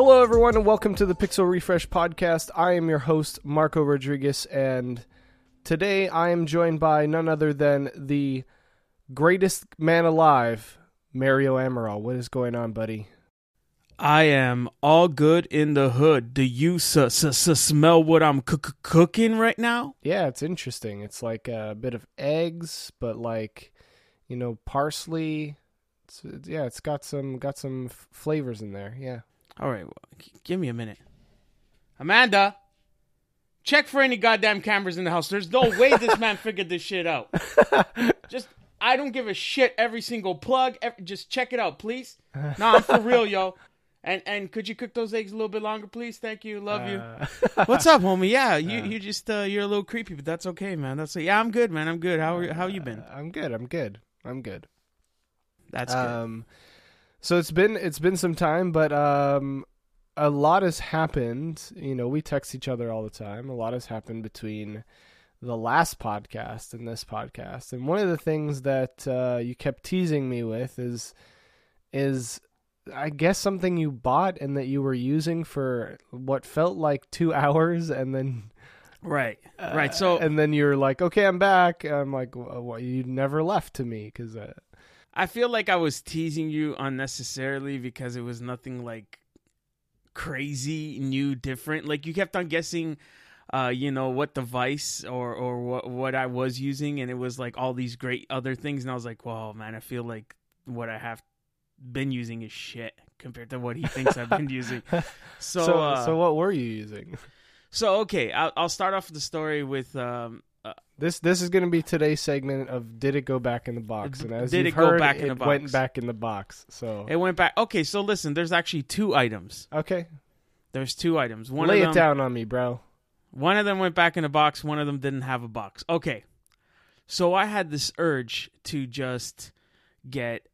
Hello, everyone, and welcome to the Pixel Refresh podcast. I am your host, Marco Rodriguez, and today I am joined by none other than the greatest man alive, Mario Amaral. What is going on, buddy? I am all good in the hood. Do you s- s- s- smell what I'm c- c- cooking right now? Yeah, it's interesting. It's like a bit of eggs, but like, you know, parsley. It's, yeah, it's got some got some f- flavors in there. Yeah. All right, well, give me a minute. Amanda, check for any goddamn cameras in the house. There's no way this man figured this shit out. Just, I don't give a shit. Every single plug, ev just check it out, please. No, I'm for real, yo. And and could you cook those eggs a little bit longer, please? Thank you. Love you. Uh, What's up, homie? Yeah, you you just uh, you're a little creepy, but that's okay, man. That's yeah, I'm good, man. I'm good. How are, how you been? I'm good. I'm good. I'm good. That's good. So it's been it's been some time, but um, a lot has happened. You know, we text each other all the time. A lot has happened between the last podcast and this podcast, and one of the things that uh, you kept teasing me with is is I guess something you bought and that you were using for what felt like two hours, and then Right, uh, right. So and then you're like, okay, I'm back. I'm like, well, well, you never left to me because. Uh, I feel like I was teasing you unnecessarily because it was nothing like crazy, new, different. Like you kept on guessing, uh, you know, what device or or what what I was using, and it was like all these great other things, and I was like, well, man, I feel like what I have been using is shit compared to what he thinks I've been using. So, so, uh, so what were you using? so okay, I'll, I'll start off the story with um, This this is going to be today's segment of did it go back in the box? And as did you've it go heard, back in the went back in the box. So it went back. Okay, so listen, there's actually two items. okay, There's two items. One lay of it down on me, bro. One of them went back in a box, one of them didn't have a box. Okay. So I had this urge to just get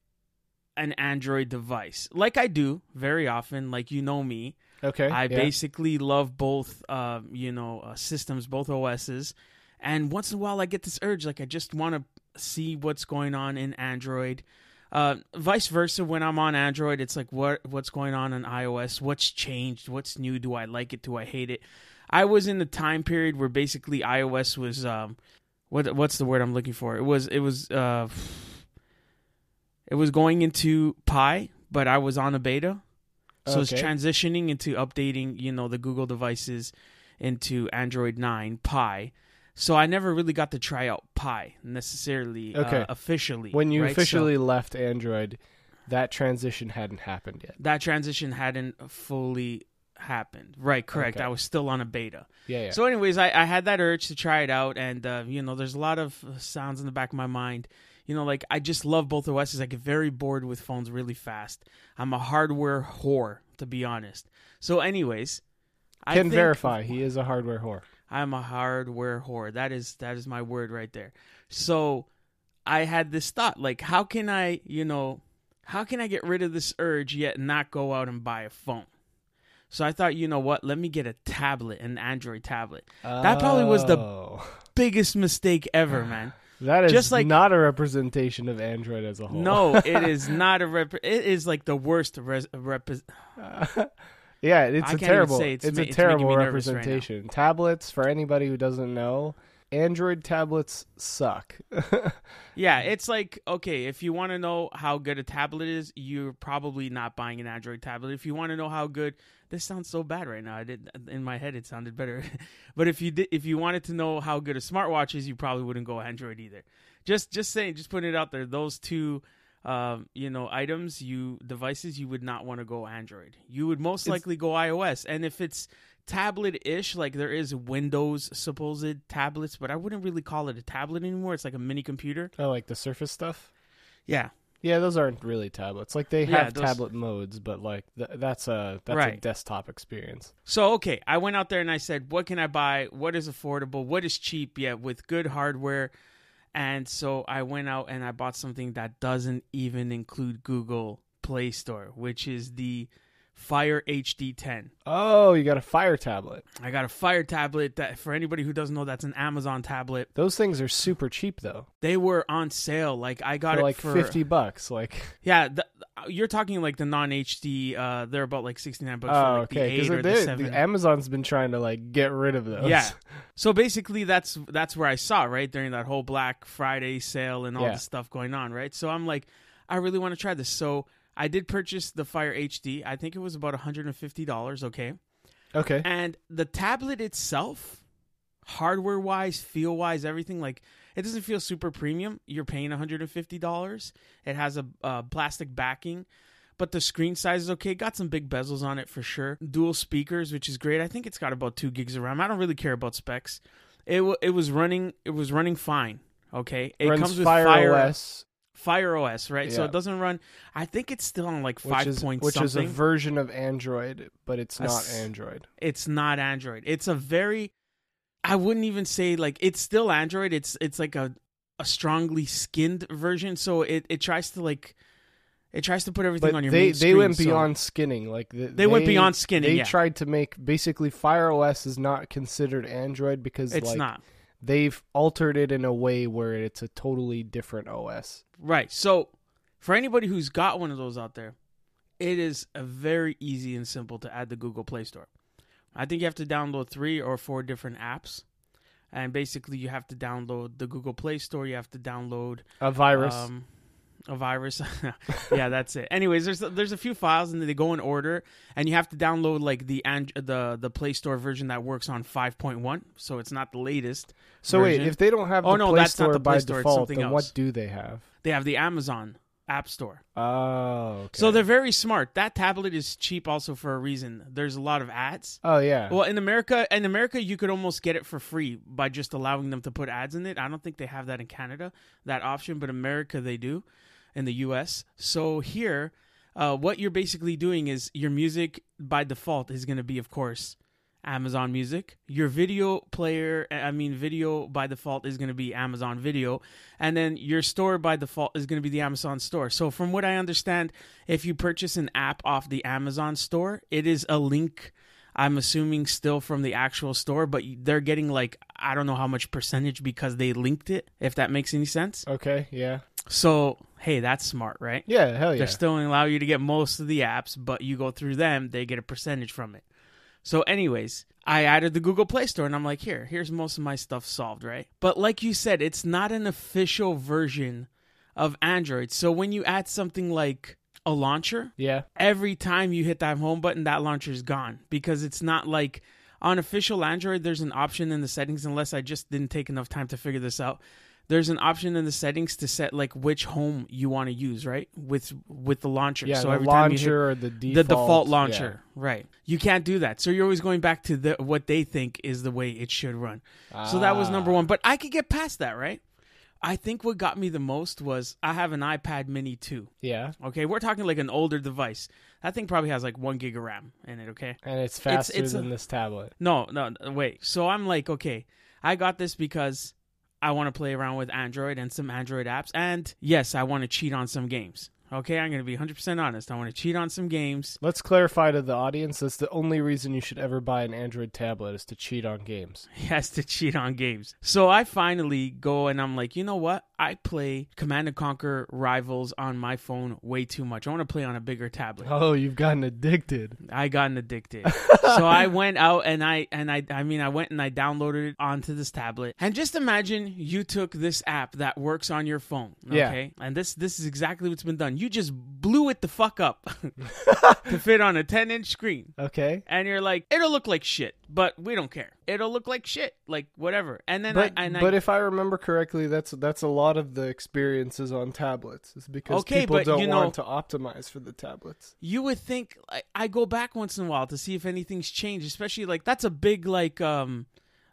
an Android device. Like I do very often, like you know me. Okay, I yeah. basically love both uh, you know, uh, systems, both OSs. And once in a while I get this urge like I just want to see what's going on in Android. Uh, vice versa when I'm on Android, it's like what what's going on on iOS? What's changed? What's new? Do I like it? Do I hate it? I was in the time period where basically iOS was um what what's the word I'm looking for? It was it was uh it was going into Pie, but I was on a beta. So it's transitioning into updating, you know, the Google devices into Android 9 Pie. So I never really got to try out Pie necessarily Okay. uh, officially. when you right? So officially left Android, that transition hadn't happened yet. that transition hadn't fully happened. Right, correct. Okay. I was still on a beta. Yeah, yeah. So, anyways, I, I had that urge to try it out, and uh, you know, there's a lot of uh, sounds in the back of my mind. You know, like I just love both OSs. I get very bored with phones really fast. I'm a hardware whore, to be honest. So, anyways, I Can verify he is a hardware whore. I'm a hardware whore. That is that is my word right there. So, I had this thought, like, how can I, you know, how can I get rid of this urge yet not go out and buy a phone? So I thought, you know what? Let me get a tablet, an Android tablet. That probably was the- Oh. biggest mistake ever, man. That is just like- not a representation of Android as a whole. No, it is not a rep. It is like the worst res- rep. yeah, it's I a terrible. it's It's, ma- a terrible me nervous right representation. Tablets, for anybody who doesn't know, Android tablets suck. Yeah, it's like okay, if you want to know how good a tablet is, you're probably not buying an Android tablet. If you want to know how good, this sounds so bad right now. I did in my head it sounded better, but if you did, if you wanted to know how good a smartwatch is, you probably wouldn't go Android either. Just just saying, just putting it out there. Those two. Um, you know, items, you devices, you would not want to go Android. You would most It's- likely go iOS. And if it's tablet-ish, like there is Windows supposed tablets, but I wouldn't really call it a tablet anymore. It's like a mini computer. oh, like the Surface stuff. Yeah, Yeah, those aren't really tablets. Like they Yeah, have those- tablet modes, but like th- that's a that's a desktop experience. So okay, I went out there and I said, "What can I buy? What is affordable? What is cheap yet with good hardware?" And so I went out and I bought something that doesn't even include Google Play Store, which is the Fire HD 10. Oh, you got a Fire tablet. I got a Fire tablet that for anybody who doesn't know that's an Amazon tablet. Those things are super cheap though. They were on sale. Like I got for it like for fifty bucks. Like Yeah, th- you're talking like the non HD. Uh, they're about like sixty nine bucks Oh, for like okay. the eight or the Because seven. the Amazon's been trying to like get rid of those. Yeah. So basically, that's that's where I saw right during that whole Black Friday sale and all Yeah. this stuff going on, right? So I'm like, I really want to try this. So I did purchase the Fire HD. I think it was about 150 dollars. Okay, Okay. and the tablet itself, hardware wise, feel wise, everything like it doesn't feel super premium. You're paying 150 dollars. It has a uh, plastic backing. But the screen size is okay. Got some big bezels on it for sure. Dual speakers, which is great. I think it's got about two gigs of RAM. I don't really care about specs. It w- it was running it was running fine. Okay, it Runs comes with Fire, Fire OS, Fire OS, right? So it doesn't run. I think it's still on like which five is point which is a version of Android, but it's not s- Android. it's not Android. It's a very I wouldn't even say like it's still Android. It's it's like a a strongly skinned version. So it it tries to like it tries to put everything But on your they main they screen, went so- beyond skinning. Like the, They went beyond skinning, They yeah. tried to make basically Fire OS is not considered Android because It's like not. They've altered it in a way where it's a totally different OS. Right. So, for anybody who's got one of those out there, it is a very easy and simple to add the Google Play Store. I think you have to download three or four different apps. And basically, you have to download the Google Play Store. You have to download A virus. um, a virus. yeah, that's it. Anyways, there's there's a few files and they go in order, and you have to download like the and the the Play Store version that works on 5.1, so it's not the latest. so wait, if they don't have Oh, no, Play that's not the Play Store, default, then else. what do they have? They have the Amazon App Store. Oh, okay. So they're very smart. That tablet is cheap also for a reason. There's a lot of ads. oh yeah. Well, in America, in America, you could almost get it for free by just allowing them to put ads in it. I don't think they have that in Canada, that option, but America they do, in the U.S. So here, uh, what you're basically doing is your music by default is going to be, of course, Amazon Music. Your video player, I mean, video by default is going to be Amazon Video. And then your store by default is going to be the Amazon Store. So, from what I understand, if you purchase an app off the Amazon Store, it is a link. I'm assuming still from the actual store, but they're getting like, I don't know how much percentage because they linked it, if that makes any sense. okay, yeah. So, hey, that's smart, right? Yeah, hell yeah. They're still allow you to get most of the apps, but you go through them, they get a percentage from it. So, anyways, I added the Google Play Store and I'm like, here, here's most of my stuff solved, right? But like you said, it's not an official version of Android. So when you add something like a launcher, yeah. every time you hit that home button, that launcher is gone because it's not like on official Android. There's an option in the settings, unless I just didn't take enough time to figure this out. There's an option in the settings to set like which home you want to use, right? With with the launcher. Yeah, so the every time you hit launcher or the default, the default launcher, right? You can't do that. So you're always going back to the what they think is the way it should run. Yeah. So that was number Ah. one. But I could get past that, right? I think what got me the most was I have an iPad Mini 2. Yeah, Okay, we're talking like an older device. That thing probably has like one gig of RAM in it. Okay. and it's faster it's a- than this tablet. No, no, wait. So I'm like, okay, I got this because I want to play around with Android and some Android apps. And yes, I want to cheat on some games. Okay, I'm going to be 100% honest. I want to cheat on some games. Let's clarify to the audience that's the only reason you should ever buy an Android tablet is to cheat on games. Has to cheat on games. So I finally go and I'm like, you know what? I play Command and Conquer Rivals on my phone way too much. I want to play on a bigger tablet. Oh, you've gotten addicted. I gotten addicted. so I went out and I and I I mean I went and I downloaded it onto this tablet. And just imagine you took this app that works on your phone. Yeah. Okay. And this this is exactly what's been done. You just blew it the fuck up to fit on a 10 inch screen. Okay. And you're like, it'll look like shit, but we don't care. It'll look like shit, like whatever. And then But, I, and but I, if I remember correctly, that's that's a lot of the experiences on tablets. Is because Okay, people but don't you know- want to optimize for the tablets. you would think like, I go back once in a while to see if anything's changed, especially like that's a big like um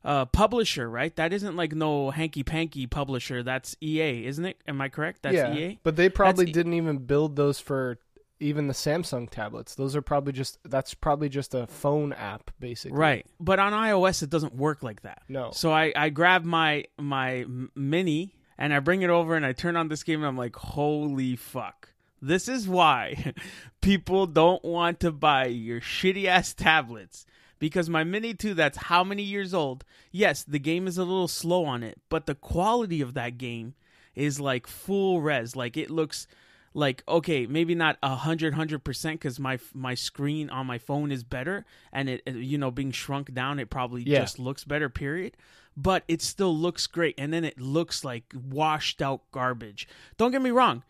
uh publisher, right? That isn't like no hanky panky publisher. That's EA, isn't it? Am I correct? That's E yeah, EA. but they probably E- didn't even build those for even the Samsung tablets. Those are probably just that's probably just a phone app, basically. Right. But on iOS it doesn't work like that. No. So I I grab my my mini and I bring it over and I turn on this game and I'm like, holy fuck. This is why people don't want to buy your shitty ass tablets. Because my Mini 2, that's how many years old? Yes, the game is a little slow on it, but the quality of that game is like full res. Like it looks like okay maybe not a hundred hundred percent because my my screen on my phone is better and it, you know being shrunk down it probably Yeah. just looks better period but it still looks great and then it looks like washed out garbage don't get me wrong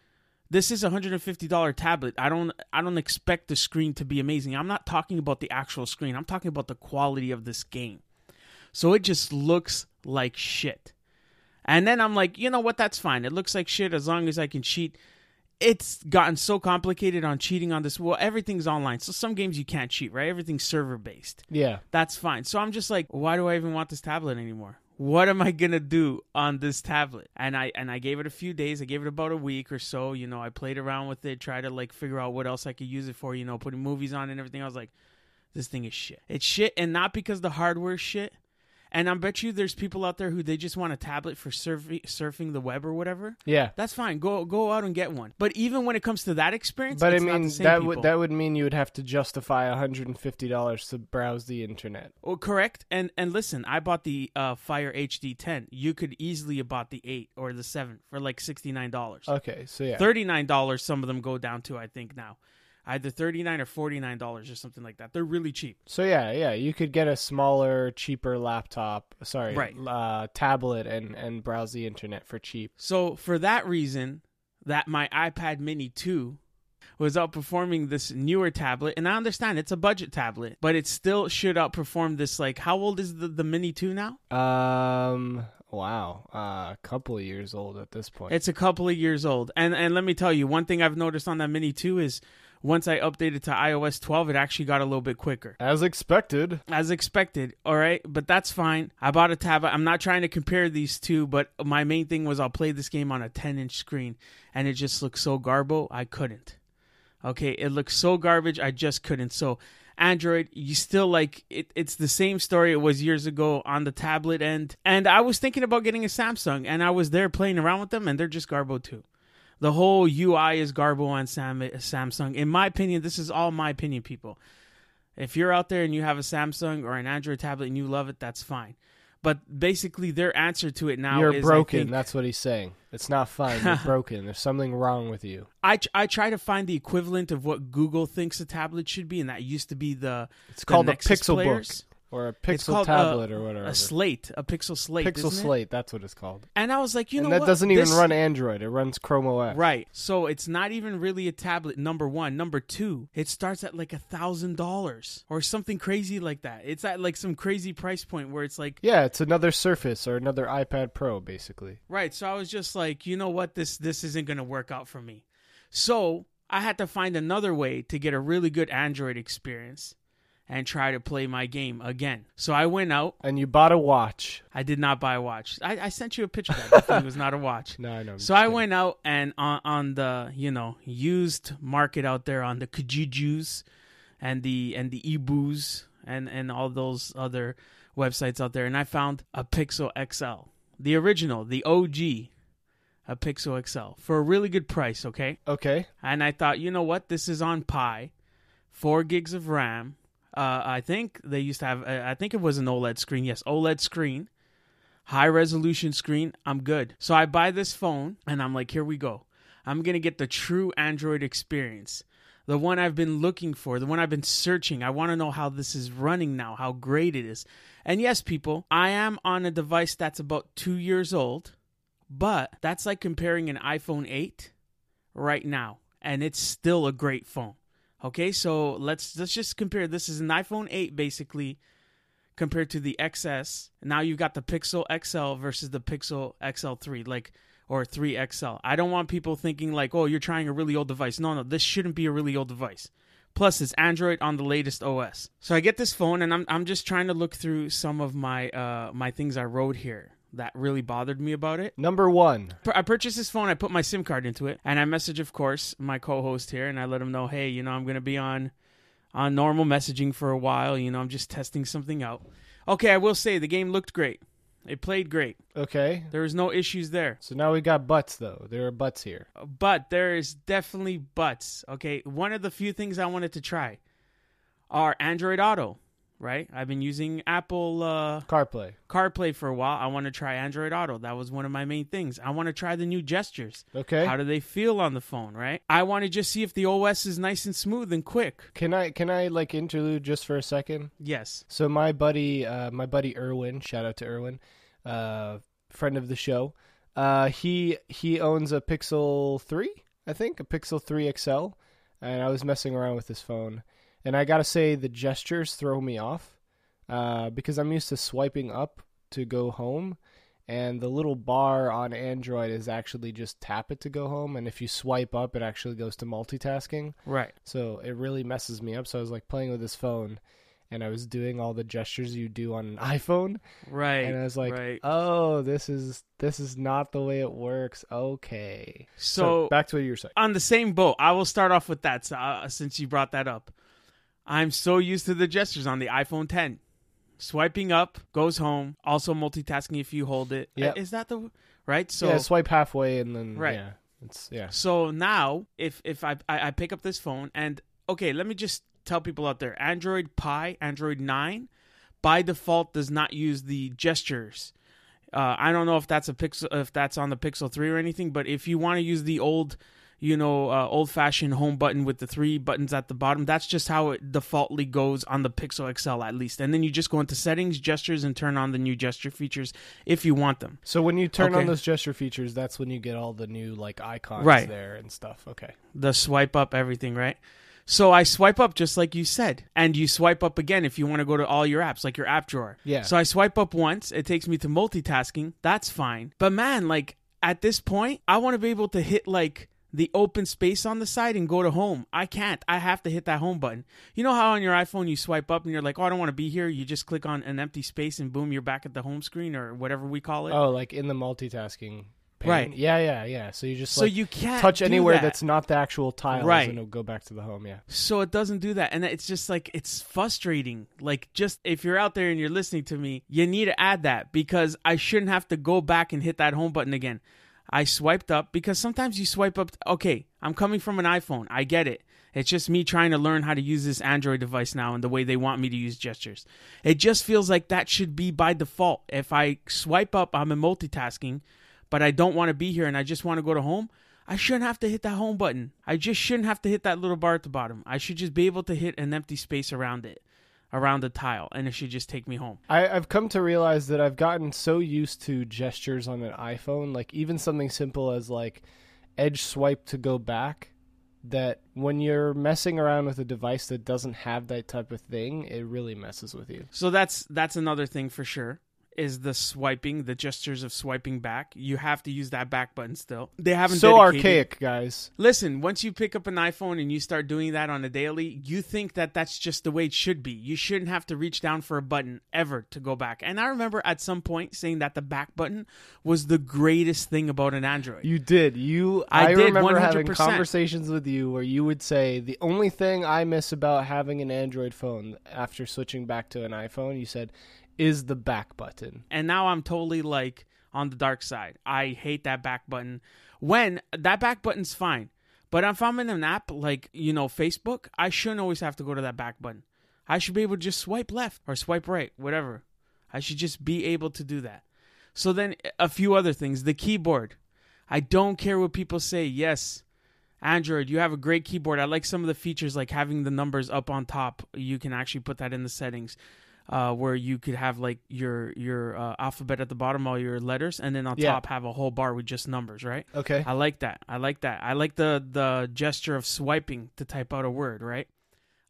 this is a $150 tablet. I don't i don't expect the screen to be amazing. I'm not talking about the actual screen. I'm talking about the quality of this game. So it just looks like shit. And then i'm like you know what? That's fine. It looks like shit as long as i can cheat. It's gotten so complicated on cheating on this. Well everything's online so some games you can't cheat right? Everything's server based Yeah. that's fine. So I'm just like, why do I even want this tablet anymore? What am I gonna do on this tablet? And I and I gave it a few days. I gave it about a week or so. You know, I played around with it, tried to like figure out what else I could use it for. You know, putting movies on and everything. I was like, this thing is shit. It's shit, and not because the hardware shit. And I bet you there's people out there who they just want a tablet for surfing surfing the web or whatever. Yeah. That's fine. Go go out and get one. But even when it comes to that experience, But I mean that would that would mean you would have to justify $150 to browse the internet. Well, correct. And and listen, I bought the uh, Fire HD 10. You could easily have bought the 8 or the 7 for like $69. Okay, so yeah. $39 some of them go down to I think now. Either 39 or $49 or something like that. They're really cheap. So yeah, yeah, you could get a smaller, cheaper laptop, sorry, Right. uh, tablet and and browse the internet for cheap. So for that reason, that my iPad Mini 2 was outperforming this newer tablet, and I understand it's a budget tablet, but it still should outperform this. Like, how old is the, the Mini 2 now? Um, wow, uh, a couple of years old at this point. It's a couple of years old. And and let me tell you, one thing I've noticed on that Mini 2 is once I updated to iOS 12, it actually got a little bit quicker. As expected. As expected, all right, but that's fine. I bought a tablet. I'm not trying to compare these two, but my main thing was I'll play this game on a 10 inch screen, and it just looks so garbo. I couldn't. Okay, it looks so garbage. I just couldn't. So, Android, you still like it, it's the same story it was years ago on the tablet end. And I was thinking about getting a Samsung, and I was there playing around with them, and they're just garbo too. The whole UI is garbo on Sam- Samsung. In my opinion, this is all my opinion, people. If you're out there and you have a Samsung or an Android tablet and you love it, that's fine. But basically, their answer to it now You're is broken. think- That's what he's saying. It's not fine. You're broken. There's something wrong with you. I, I try to find the equivalent of what Google thinks a tablet should be, and that used to be the It's the called Nexus Pixel players. book or a It's Pixel called, tablet uh, or whatever. a slate, a Pixel slate, Pixel isn't it? Slate. That's what it's called. And I was like, you know what? and know that what? doesn't even This- run Android. It runs Chrome OS. Right. So it's not even really a tablet. Number one. Number two. It starts at like a thousand dollars or something crazy like that. It's at like some crazy price point where it's like Yeah, it's another Surface or another iPad Pro, basically. Right. So I was just like, you know what, this this isn't gonna work out for me. So I had to find another way to get a really good Android experience and try to play my game again. So I went out. And you bought a watch. I did not buy a watch. I, I sent you a picture that definitely was not a watch. No, I know. So I kidding. went out and on, on the you know used market out there on the Kijijis and the and the eBays and and all those other websites out there, and I found a Pixel XL, the original, the OG, a Pixel XL for a really good price. Okay, Okay. and I thought, you know what, this is on Pie, four gigs of RAM. Uh, I think they used to have. Uh, I think it was an OLED screen. Yes, OLED screen high resolution screen. I'm good. So I buy this phone and I'm like, here we go. I'm to get the true Android experience. The one I've been looking for, the one I've been searching. I want to know how this is running now, how great it is. And yes, people, I am on a device that's about two years old, but that's like comparing an iPhone 8 right now, and it's still a great phone. Okay, so let's let's just compare. This is an iPhone 8 basically compared to the XS. Now you've got the Pixel XL versus the Pixel XL3, like or 3XL. I don't want people thinking like, "Oh, you're trying a really old device." No, no, this shouldn't be a really old device. Plus, it's Android on the latest OS. So I get this phone, and I'm I'm just trying to look through some of my uh my things I wrote here that really bothered me about it. Number one. I purchased this phone. I put my SIM card into it, and I message, of course, my co-host here, and I let him know, hey, you know, I'm gonna be on on normal messaging for a while. You know, I'm just testing something out. Okay, I will say the game looked great. It played great. Okay. There was no issues there. So now we got butts though. There are butts here. Uh, but there is definitely butts. Okay, one of the few things I wanted to try are Android Auto. Right? I've been using Apple uh, CarPlay. CarPlay for a while. I want to try Android Auto. That was one of my main things. I want to try the new gestures. Okay. How do they feel on the phone, right? I want to just see if the OS is nice and smooth and quick. Can I can I like interlude just for a second? Yes. So my buddy, uh, my buddy Erwin, shout out to Erwin, uh, friend of the show. Uh, he he owns a Pixel three, I think, a Pixel three XL, and I was messing around with his phone, and I gotta say the gestures throw me off, uh, because I'm used to swiping up to go home, and the little bar on Android is actually just tap it to go home, and if you swipe up, it actually goes to multitasking. Right. So it really messes me up. So I was like playing with this phone and I was doing all the gestures you do on an iPhone Right. and I was like, right. "Oh, this is this is not the way it works." Okay. so back to what you were saying. on the same boat. I will start off with that uh, since you brought that up. I'm so used to the gestures on the iPhone 10. Swiping up goes home. Also multitasking if you hold it. Yep. Is that the right? So yeah, swipe halfway and then Right. yeah. It's yeah. so now if if I, I I pick up this phone and okay, let me just tell people out there, Android Pie, Android 9 by default does not use the gestures. Uh, I don't know if that's a pixel if that's on the Pixel 3 or anything, but if you want to use the old you know, uh, old fashioned home button with the three buttons at the bottom. That's just how it defaultly goes on the Pixel XL, at least. And then you just go into settings, gestures, and turn on the new gesture features if you want them. So when you turn on those gesture features, that's when you get all the new like icons Right. there and stuff. Okay. the swipe up everything, right? So I swipe up just like you said, and you swipe up again if you want to go to all your apps, like your app drawer. Yeah. So I swipe up once, it takes me to multitasking. That's fine. But man, like at this point, I want to be able to hit like the open space on the side and go to home. I can't. I have to hit that home button. You know how on your iPhone you swipe up and you're like, "Oh, I don't want to be here." You just click on an empty space and boom, you're back at the home screen or whatever we call it. Oh, like in the multitasking. pane? Right. Yeah, yeah, yeah. So you just so like, you can't touch anywhere that. that's not the actual tiles Right. and it'll go back to the home. Yeah. So it doesn't do that. And it's just like, it's frustrating. Like, just if you're out there and you're listening to me, you need to add that because I shouldn't have to go back and hit that home button again. I swiped up because sometimes you swipe up. Okay, I'm coming from an iPhone. I get it. It's just me trying to learn how to use this Android device now and the way they want me to use gestures. It just feels like that should be by default. If I swipe up, I'm in multitasking, but I don't want to be here and I just want to go to home. I shouldn't have to hit that home button. I just shouldn't have to hit that little bar at the bottom. I should just be able to hit an empty space around it, around the tile, and it should just take me home. I, I've come to realize that I've gotten so used to gestures on an iPhone, like even something simple as like edge swipe to go back, that when you're messing around with a device that doesn't have that type of thing, it really messes with you. So that's that's another thing for sure. Is the swiping, the gestures of swiping back. You have to use that back button still. They haven't So dedicated- archaic, guys. Listen, once you pick up an iPhone and you start doing that on a daily, you think that that's just the way it should be. You shouldn't have to reach down for a button ever to go back. And I remember at some point saying that the back button was the greatest thing about an Android. You did. You. I I, did, remember having 100%. conversations with you where you would say the only thing I miss about having an Android phone after switching back to an iPhone, you said, is the back button. and now I'm totally like on the dark side. I hate that back button. When that back button's fine, but if I'm in an app like you know Facebook, I shouldn't always have to go to that back button. I should be able to just swipe left or swipe right, whatever. I should just be able to do that. So then a few other things. The keyboard. I don't care what people say. Yes, Android, you have a great keyboard. I like some of the features like having the numbers up on top. You can actually put that in the settings. Uh, where you could have like your your uh, alphabet at the bottom, all your letters, and then on Yeah. top have a whole bar with just numbers, right? Okay. I like that. I like that. I like the the gesture of swiping to type out a word, right?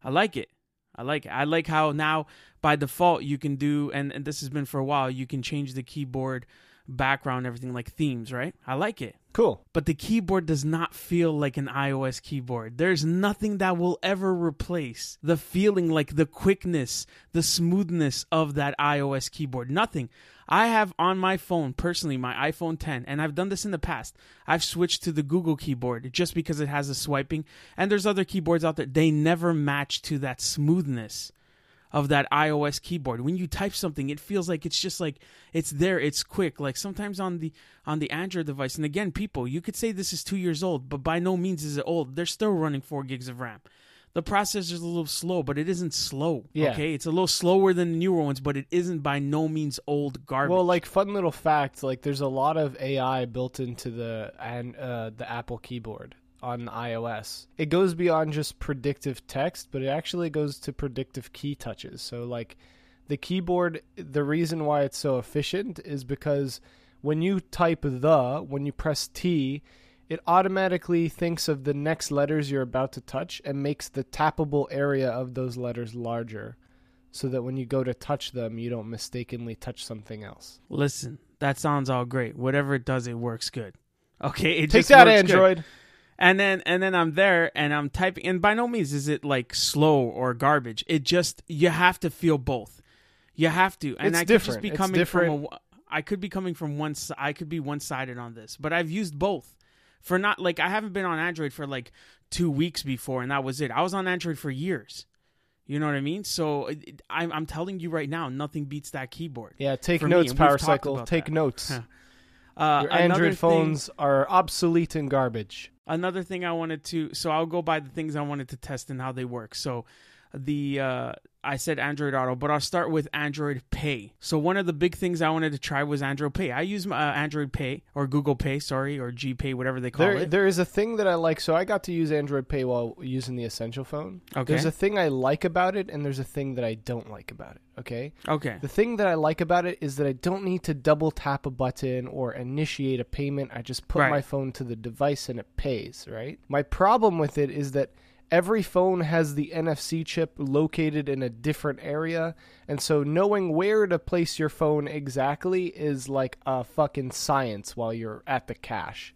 I like it. I like it. I like how now by default you can do and, and this has been for a while, you can change the keyboard background, everything like themes, right? I like it. Cool. But the keyboard does not feel like an iOS keyboard. There's nothing that will ever replace the feeling like the quickness, the smoothness of that iOS keyboard. Nothing. I have on my phone, personally, my iPhone 10, and I've done this in the past. I've switched to the Google keyboard just because it has the swiping. And there's other keyboards out there. They never match to that smoothness of that iOS keyboard. When you type something, it feels like it's just like it's there, it's quick. Like sometimes on the on the Android device, and again, people, you could say this is two years old, but by no means is it old. They're still running four gigs of RAM. the processor's a little slow, but it isn't slow. Yeah. Okay, it's a little slower than the newer ones, but it isn't by no means old garbage. Well, like fun little fact, like there's a lot of AI built into the and uh, the Apple keyboard on iOS. It goes beyond just predictive text, but it actually goes to predictive key touches. So like the keyboard, the reason why it's so efficient is because when you type the, when you press T, it automatically thinks of the next letters you're about to touch and makes the tappable area of those letters larger so that when you go to touch them, you don't mistakenly touch something else. Listen, that sounds all great. Whatever it does, it works good. Okay, it Take that, works good. And then and then I'm there and I'm typing and by no means is it like slow or garbage. It just you have to feel both. You have to. And It's I could just be coming from a I could be coming from one I could be one-sided on this, but I've used both. For not like I haven't been on Android for like 2 weeks before and that was it. I was on Android for years. You know what I mean? So I'm I'm telling you right now, nothing beats that keyboard. Yeah, take notes, Power Cycle. Take that. notes. Uh, Your Android thing- phones are obsolete and garbage. another thing I wanted to so I'll go by the things I wanted to test and how they work. So the uh I said Android Auto, but I'll start with Android Pay. So one of the big things I wanted to try was Android Pay. I use uh, Android Pay or Google Pay, sorry, or G Pay, whatever they call There, it. there is a thing that I like. So I got to use Android Pay while using the Essential phone. Okay. There's a thing I like about it, and there's a thing that I don't like about it. Okay. okay. The thing that I like about it is that I don't need to double tap a button or initiate a payment. I just put Right. my phone to the device and it pays, right? My problem with it is that every phone has the NFC chip located in a different area, and so knowing where to place your phone exactly is like a fucking science while you're at the cash,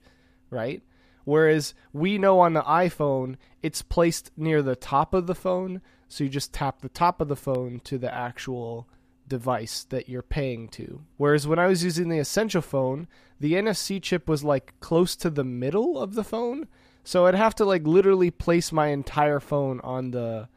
right? Whereas we know on the iPhone, it's placed near the top of the phone, so you just tap the top of the phone to the actual device that you're paying to. Whereas when I was using the Essential phone, the NFC chip was like close to the middle of the phone, so I'd have to like literally place my entire phone on the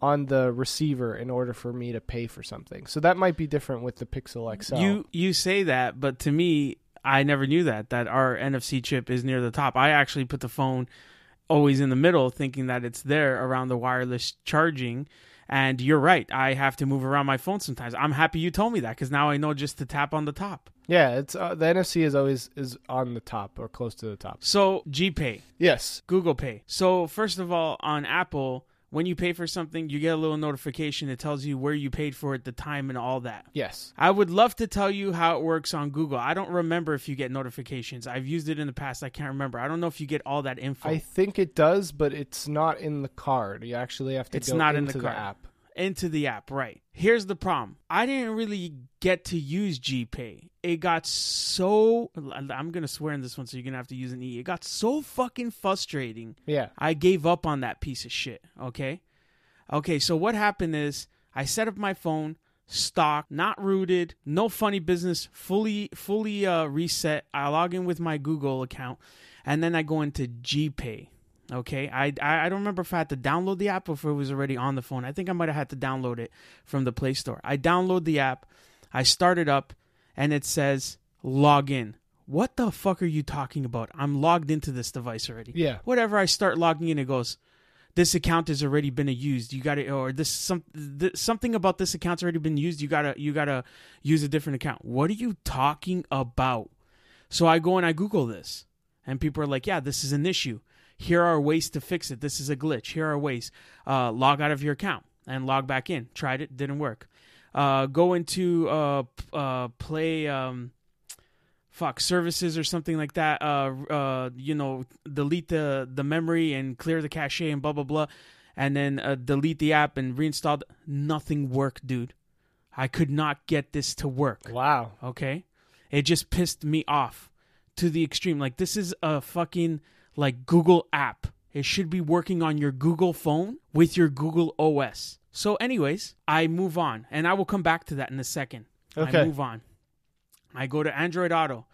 on the receiver in order for me to pay for something. So that might be different with the Pixel XL. You you say that, but to me, I never knew that that our NFC chip is near the top. I actually put the phone always in the middle, thinking that it's there around the wireless charging. And you're right. I have to move around my phone sometimes. I'm happy you told me that because now I know just to tap on the top. yeah, it's uh, the NFC is always is on the top or close to the top. So GPay, Yes. Google Pay. So first of all, on Apple, when you pay for something, you get a little notification that tells you where you paid for it, the time, and all that. Yes. I would love to tell you how it works on Google. I don't remember if you get notifications. I've used it in the past. I can't remember. I don't know if you get all that info I think it does, but it's not in the card. You actually have to It's not in the card. app. Into the app. Right. Here's the problem. I didn't really get to use GPay. It got so. I'm gonna swear in this one, so you're gonna have to use an E. It got so fucking frustrating. Yeah. I gave up on that piece of shit. Okay. Okay. So what happened is I set up my phone, stock, not rooted, no funny business, fully fully uh, reset. I log in with my Google account, and then I go into GPay. Okay, I, I I don't remember if I had to download the app or if it was already on the phone. I think I might have had to download it from the Play Store. I download the app, I start it up, and it says log in. What the fuck are you talking about? I'm logged into this device already Yeah. whatever I start logging in, it goes, this account has already been used. You got to, or this some th- something about this account's already been used. You gotta you gotta use a different account. What are you talking about? So I go and I Google this, and people are like, yeah, this is an issue. Here are ways to fix it. This is a glitch. Here are ways. Uh, log out of your account and log back in. Tried it, didn't work. Uh, go into uh, uh, play. Um, fuck services or something like that uh uh you know delete the the memory and clear the cache and blah blah blah and then uh, delete the app and reinstall nothing worked dude i could not get this to work Wow. okay it just pissed me off to the extreme like this is a fucking like google app it should be working on your google phone with your google os so anyways i move on and i will come back to that in a second Okay. i move on i go to android auto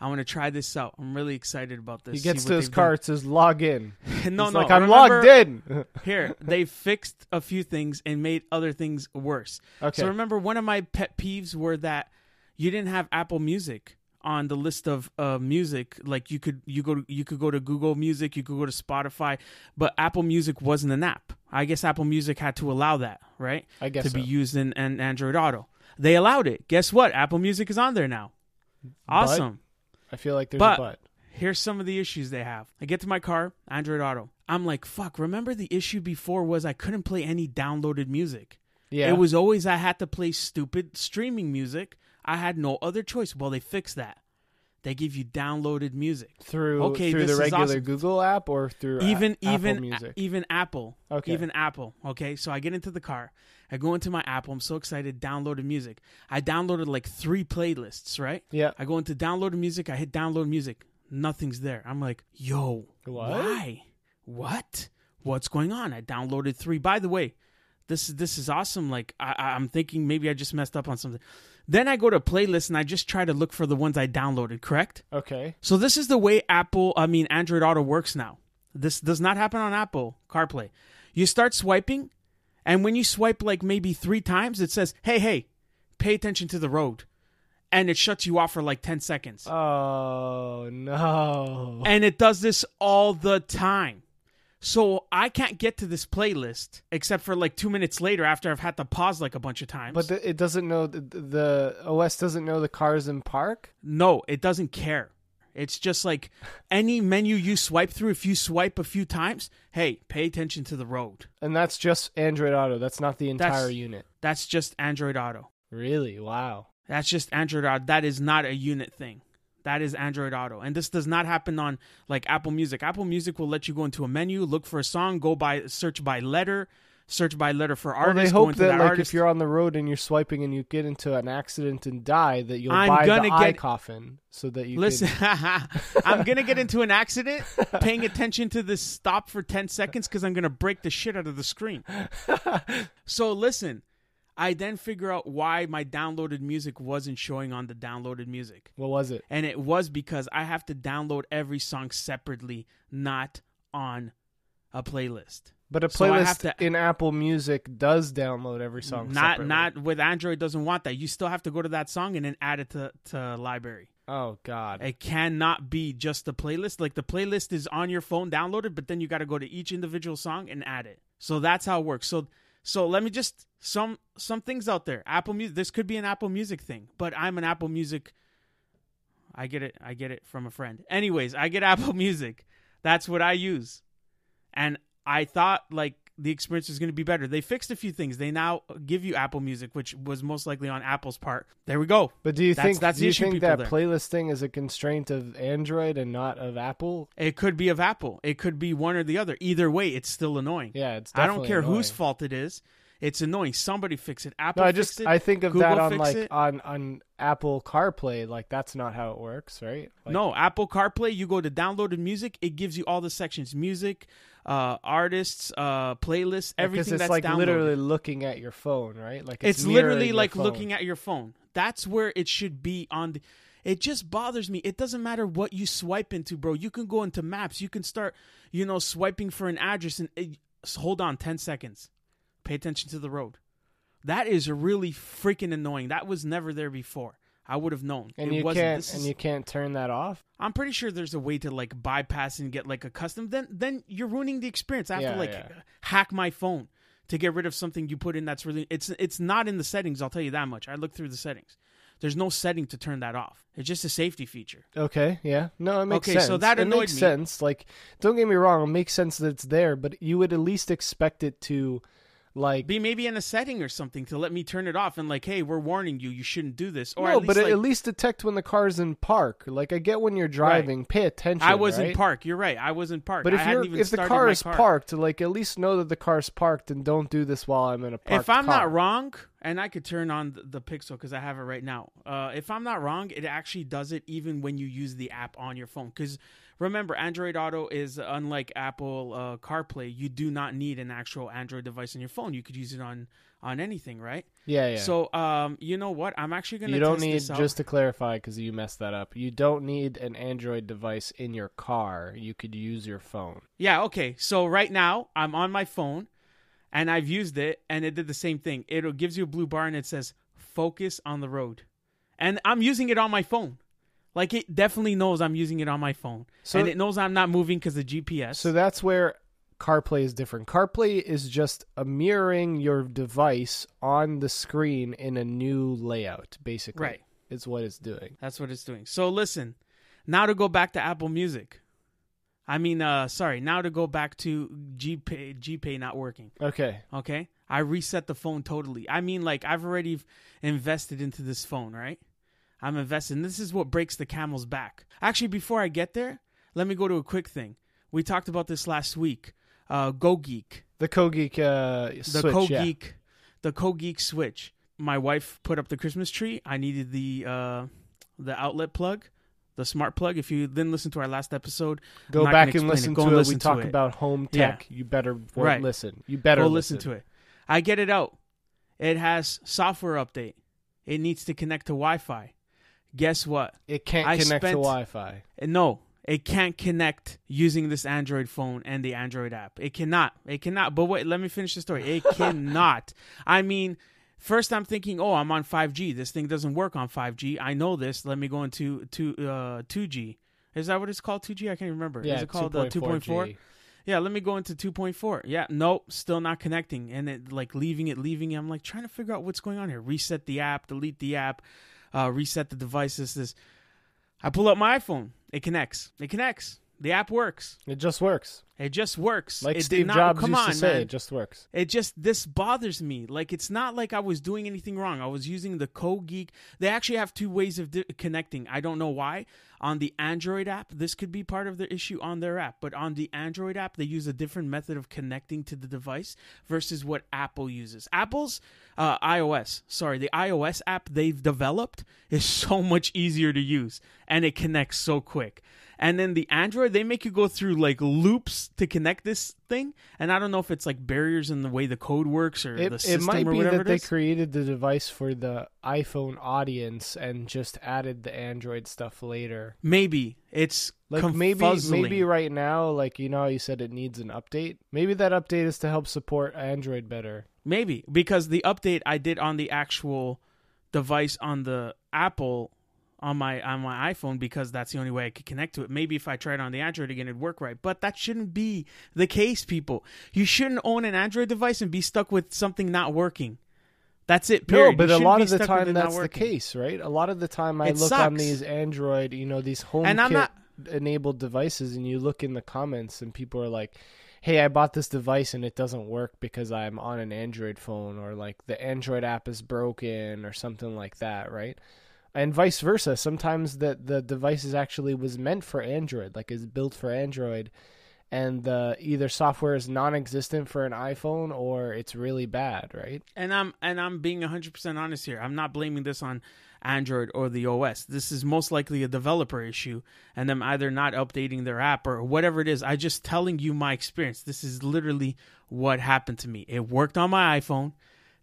i want to try this out i'm really excited about this He gets to his car. It says log in. no He's no like I'm remember- logged in. here they fixed a few things and made other things worse okay. so remember, one of my pet peeves were that you didn't have Apple Music on the list of uh, music. Like you could you go to, you could go to Google Music, you could go to Spotify, but Apple Music wasn't an app. I guess Apple Music had to allow that, right? I guess to so. be used in, in Android Auto. They allowed it. Guess what? Apple Music is on there now. Awesome. I feel like there's But- a but. Here's some of the issues they have. I get to my car, Android Auto. I'm like, fuck, remember the issue before was I couldn't play any downloaded music. Yeah. It was always I had to play stupid streaming music. I had no other choice. Well, they fixed that. They give you downloaded music. through Okay, through the regular awesome. Google app or through a- even Apple even even Apple. Okay. Even Apple. Okay, so I get into the car. I go into my Apple. I'm so excited. Downloaded music. I downloaded like three playlists. Right. yeah. I go into downloaded music. I hit download music. Nothing's there. I'm like, yo, What? why? What? What's going on? I downloaded three. By the way, this is this is awesome. Like I- I'm thinking maybe I just messed up on something. Then I go to playlist and I just try to look for the ones I downloaded. Correct. Okay. So this is the way Apple, I mean Android Auto works now. This does not happen on Apple CarPlay. You start swiping, and when you swipe like maybe three times, it says, "Hey, hey, pay attention to the road," and it shuts you off for like ten seconds. Oh no. And it does this all the time. So I can't get to this playlist except for like two minutes later after I've had to pause like a bunch of times. But the, it doesn't know the, the OS doesn't know the cars in park. No, it doesn't care. It's just like any menu you swipe through, if you swipe a few times, hey, pay attention to the road. And that's just Android Auto. That's not the entire That's- unit. That's just Android Auto. Really? Wow. That's just Android Auto. That is not a unit thing. That is Android Auto. And this does not happen on like Apple Music. Apple Music will let you go into a menu, look for a song, go by search by letter, search by letter for Well, they hope that, that like artist. if you're on the road and you're swiping and you get into an accident and die, that you'll I'm buy gonna the eye get- coffin so that you Listen, Can... I'm gonna get into an accident paying attention to this stop for 10 seconds because I'm gonna break the shit out of the screen. so listen, I then figure out why my downloaded music wasn't showing on the downloaded music. What was it? And it was because I have to download every song separately, not on a playlist. But a playlist have to- in Apple Music does download every song. not separately. not with Android doesn't want that. You still have to go to that song and then add it to, to library. Oh God. It cannot be just the playlist. Like the playlist is on your phone downloaded, but then you got to go to each individual song and add it. So that's how it works. So so let me just some some things out there. Apple Music. This could be an Apple Music thing, but I'm an Apple Music. I get it. I get it from a friend. Anyways, I get Apple Music. That's what I use, and I thought like the experience is going to be better. They fixed a few things. They now give you Apple Music, which was most likely on Apple's part. There we go. But do you That's- think that's do you think that there. playlist thing is a constraint of Android and not of Apple? It could be of Apple. It could be one or the other. Either way, it's still annoying. Yeah, it's. I don't care annoying. whose fault it is. It's annoying. Somebody fix it. Apple No, I just. I think of Google that on like it. on on Apple CarPlay. Like that's not how it works, right? Like, no, Apple CarPlay, you go to downloaded music, it gives you all the sections music, uh, artists, uh, playlists, because everything it's that's like downloaded. literally looking at your phone, right? Like it's it's, literally like phone. looking at your phone. That's where it should be on the. It just bothers me. It doesn't matter what you swipe into, bro. You can go into maps. You can start, you know, swiping for an address and it, hold on 10 seconds. Pay attention to the road. That is really freaking annoying. That was never there before. I would have known. and it you wasn't. can't This and you can't turn that off. I'm pretty sure there's a way to like bypass and get like a custom. Then then you're ruining the experience. I have Yeah, to like yeah. hack my phone to get rid of something you put in that's really it's it's not in the settings. I'll tell you that much. I looked through the settings. There's no setting to turn that off. It's just a safety feature. Okay, yeah, no, it makes Okay, sense. so that it annoyed makes me. sense. Like, don't get me wrong, it makes sense that it's there, but you would at least expect it to, like, Be maybe in a setting or something to let me turn it off and like, hey, we're warning you. You shouldn't do this. Or no, at least, but like, at least detect when the car's in park. Like, I get when you're driving, pay attention. I was right? in park. You're right. I was in park. But if you're if the car is parked, like at least know that the car's parked and don't do this while I'm in a park. if I'm car. not wrong, and I could turn on the, the Pixel because I have it right now. Uh, if I'm not wrong, it actually does it even when you use the app on your phone. Because remember, Android Auto is unlike Apple uh, CarPlay. You do not need an actual Android device on your phone. You could use it on on anything, right? yeah, yeah. So, um, you know what? I'm actually gonna. you don't need just to clarify because you messed that up. You don't need an Android device in your car. You could use your phone. Yeah, okay. So right now I'm on my phone and I've used it and it did the same thing. It gives you a blue bar and it says focus on the road. And I'm using it on my phone. Like it definitely knows I'm using it on my phone. So- and it knows I'm not moving because of GPS. So that's where CarPlay is different. CarPlay is just a mirroring your device on the screen in a new layout, basically. Right. Is what it's doing. That's what it's doing. So listen, now to go back to Apple Music. I mean, uh, sorry, now to go back to GPay, GPay not working. Okay. Okay, I reset the phone totally. I mean, like I've already invested into this phone, right? I'm invested. And this is what breaks the camel's back. Actually, before I get there, let me go to a quick thing. We talked about this last week. Uh, Go Geek, The Koogeek uh, the switch. Co yeah. The Koogeek switch. My wife put up the Christmas tree. I needed the uh, the outlet plug, the smart plug. If you didn't listen to our last episode, Go back and listen it. Go to and it. listen we talk about home Yeah. tech. You better Right. listen. You better go listen to it. I get it out. It has software update. It needs to connect to Wi-Fi. Guess what? It can't I connect to spent- Wi-Fi. Uh, No, it can't connect using this Android phone and the Android app. It cannot. It cannot. But wait, let me finish the story. It cannot. I mean, first I'm thinking, oh, I'm on 5G. This thing doesn't work on 5G. I know this. Let me go into to uh 2G. Is that what it's called? 2G? I can't remember. Yeah, Is it called uh, 2.4? 2.4G. Yeah, let me go into 2.4. Yeah, nope, still not connecting. And it like leaving it, leaving it. I'm like trying to figure out what's going on here. Reset the app, delete the app, uh, reset the devices. This. I pull up my iPhone. It connects. It connects. The app works. It just works. It just works. Like it did Steve not, Jobs come used on, to say, man. it just works. It just this bothers me. Like it's not like I was doing anything wrong. I was using the Koogeek. They actually have two ways of di- connecting. I don't know why. On the Android app, this could be part of the issue on their app, but on the Android app, they use a different method of connecting to the device versus what Apple uses. Apple's uh, iOS, sorry, the iOS app they've developed is so much easier to use and it connects so quick. And then the Android, they make you go through like loops to connect this thing. And I don't know if it's like barriers in the way the code works or It, the it system might or be whatever that it they created the device for the iPhone audience and just added the Android stuff later. maybe it's Like maybe confuzzling. maybe right now, like you know, how you said it needs an update. Maybe that update is to help support Android better. Maybe because the update I did on the actual device on the Apple on my on my iPhone because that's the only way I could connect to it. Maybe if I tried on the Android again it'd work right. But that shouldn't be the case, people. You shouldn't own an Android device and be stuck with something not working. That's it. Period. No, but You a lot of the time that's the case, right? A lot of the time I It look on these Android, you know, these And I'm not- enabled devices and you look in the comments and people are like, "Hey, I bought this device and it doesn't work because I'm on an Android phone or like the Android app is broken or something like that," right? And vice versa. Sometimes the the device is actually was meant for Android, like is built for Android and the either software is non-existent for an iPhone or it's really bad, right? and I'm and I'm being 100% honest here. I'm not blaming this on Android or the OS. This is most likely a developer issue and them either not updating their app or whatever it is. I just telling you my experience. This is literally what happened to me. It worked on my iPhone,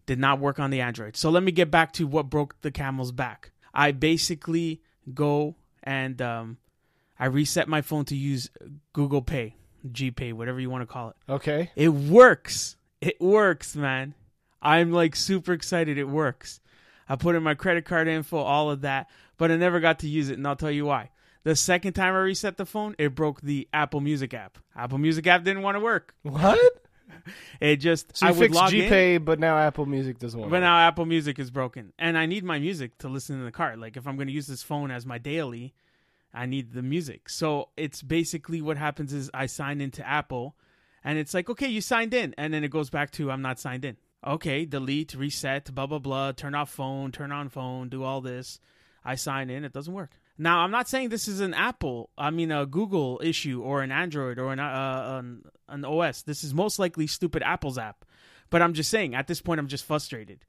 did not work on the Android. So let me get back to what broke the camel's back. I basically go and um, I reset my phone to use Google Pay, GPay, whatever you want to call it. Okay. It works. It works, man. I'm like super excited. It works. I put in my credit card info, all of that, but I never got to use it, and I'll tell you why. The second time I reset the phone, it broke the Apple Music app. Apple Music app didn't want to work. What? It just So I would fixed log in, but now Apple Music doesn't work. but now Apple Music is broken, and I need my music to listen in the car. Like if I'm going to use this phone as my daily, I need the music. So it's basically what happens is I sign into Apple, and it's like, okay, you signed in, and then it goes back to I'm not signed in. Okay, delete, reset, blah blah blah, turn off phone, turn on phone, do all this. I sign in, it doesn't work. Now I'm not saying this is an Apple, I mean a Google issue or an Android or an uh, an, an OS. This is most likely stupid Apple's app. But I'm just saying, at this point, I'm just frustrated.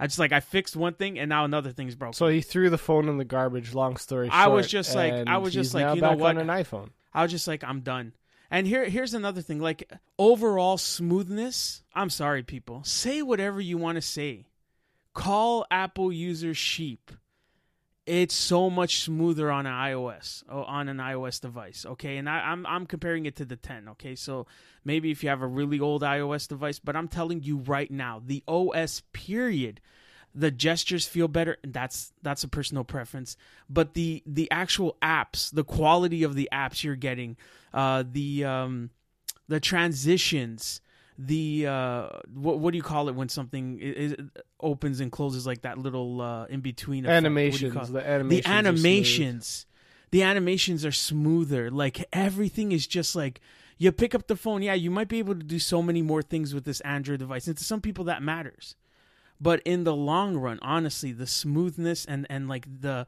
I just like I fixed one thing and now another thing's broken. so he threw the phone in the garbage. Long story short, I was just like- I was just like, you know what? an iPhone. I was just like, I'm done. And here, here's another thing. Like overall smoothness. I'm sorry, people. Say whatever you want to say. Call Apple users sheep. It's so much smoother on an iOS, oh, on an iOS device. Okay, and I, I'm I'm comparing it to the 10. Okay, so maybe if you have a really old iOS device, but I'm telling you right now, the OS period the gestures feel better and that's that's a personal preference but the the actual apps the quality of the apps you're getting uh the um the transitions, the uh, what what do you call it when something is, opens and closes like that little uh, in between animations. The animations. The animations. The animations are smoother. Like everything is just like you pick up the phone. Yeah, you might be able to do so many more things with this Android device. And to some people that matters. But in the long run, honestly, the smoothness and and like the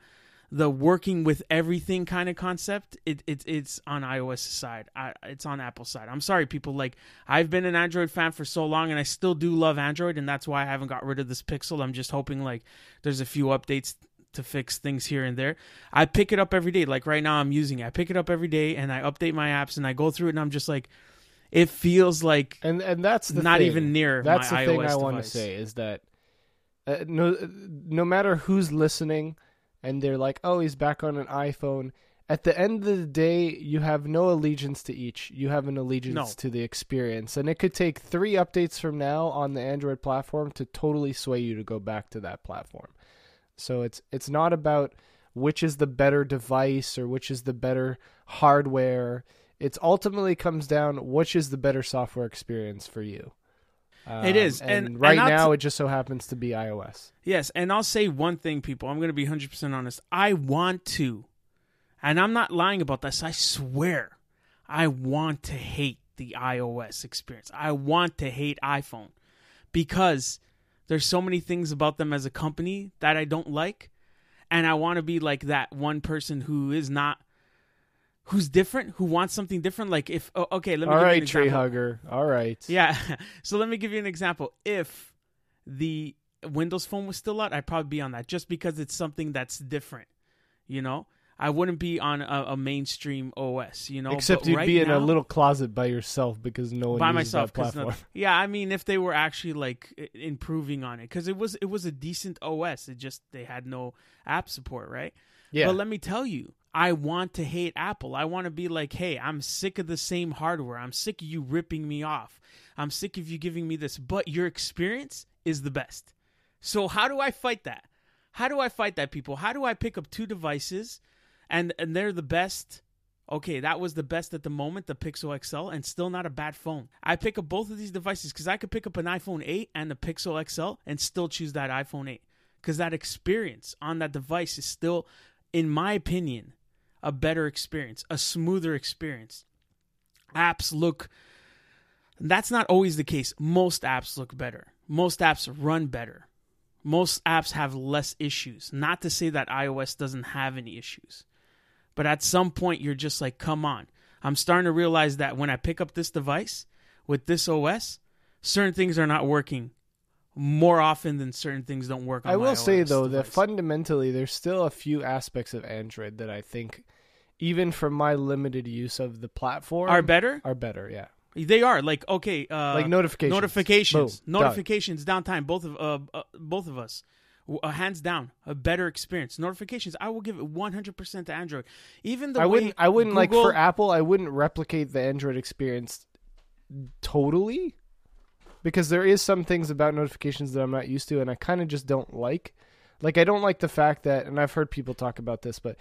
the working with everything kind of concept, it, it it's on iOS side. I, it's on Apple side. I'm sorry, people. Like I've been an Android fan for so long, and I still do love Android, and that's why I haven't got rid of this Pixel. I'm just hoping like there's a few updates to fix things here and there. I pick it up every day. Like right now, I'm using it. I pick it up every day, and I update my apps, and I go through it, and I'm just like, it feels like and and that's not thing. even near. That's the iOS thing I device. want to say is that uh, no no matter who's listening and they're like, "Oh, he's back on an iPhone." At the end of the day, you have no allegiance to each. You have an allegiance No. to the experience. And it could take 3 updates from now on the Android platform to totally sway you to go back to that platform. So it's it's not about which is the better device or which is the better hardware. It ultimately comes down which is the better software experience for you. It is, Um, and- and, and right I'll now t- it just so happens to be iOS. Yes, and I'll say one thing, people. I'm going to be 100% honest. I want to, and I'm not lying about this. I swear, I want to hate the iOS experience. I want to hate iPhone because there's so many things about them as a company that I don't like, and I want to be like that one person who is not. Who's different? Who wants something different? Like if oh, okay, let me All give you an tree hugger. All right. Yeah. So let me give you an example. If the Windows Phone was still out, I'd probably be on that just because it's something that's different. You know, I wouldn't be on a, a mainstream OS. You know, Except But you'd right be in a little closet by yourself because no one by uses myself. platform. no- yeah, I mean, if they were actually like improving on it, because it was it was a decent OS. It just they had no app support, right? yeah. But let me tell you, I want to hate Apple. I want to be like, hey, I'm sick of the same hardware. I'm sick of you ripping me off. I'm sick of you giving me this, but your experience is the best. So how do I fight that? How do I fight that, people? How do I pick up two devices and and they're the best? Okay, that was the best at the moment, the Pixel XL, and still not a bad phone. I pick up both of these devices because I could pick up an iPhone 8 and the Pixel XL and still choose that iPhone 8 because that experience on that device is still, in my opinion, a better experience, a smoother experience. Apps look. That's not always the case. Most apps look better. Most apps run better. Most apps have less issues. Not to say that iOS doesn't have any issues. But at some point, you're just like, come on. I'm starting to realize that when I pick up this device with this OS, certain things are not working more often than certain things don't work on I will say though that fundamentally there's still a few aspects of Android that I think, even from my limited use of the platform, are better. are better. Yeah, They are like okay, uh, like notifications. notifications, Boom, done. notifications, downtime. Both of uh, uh, both of us, uh, hands down, a better experience. Notifications, I will give it one hundred percent to Android. Even the I way wouldn't. I wouldn't like for Apple. I wouldn't replicate the Android experience totally, because there is some things about notifications that I'm not used to, and I kind of just don't like. Like I don't like the fact that, and I've heard people talk about this, but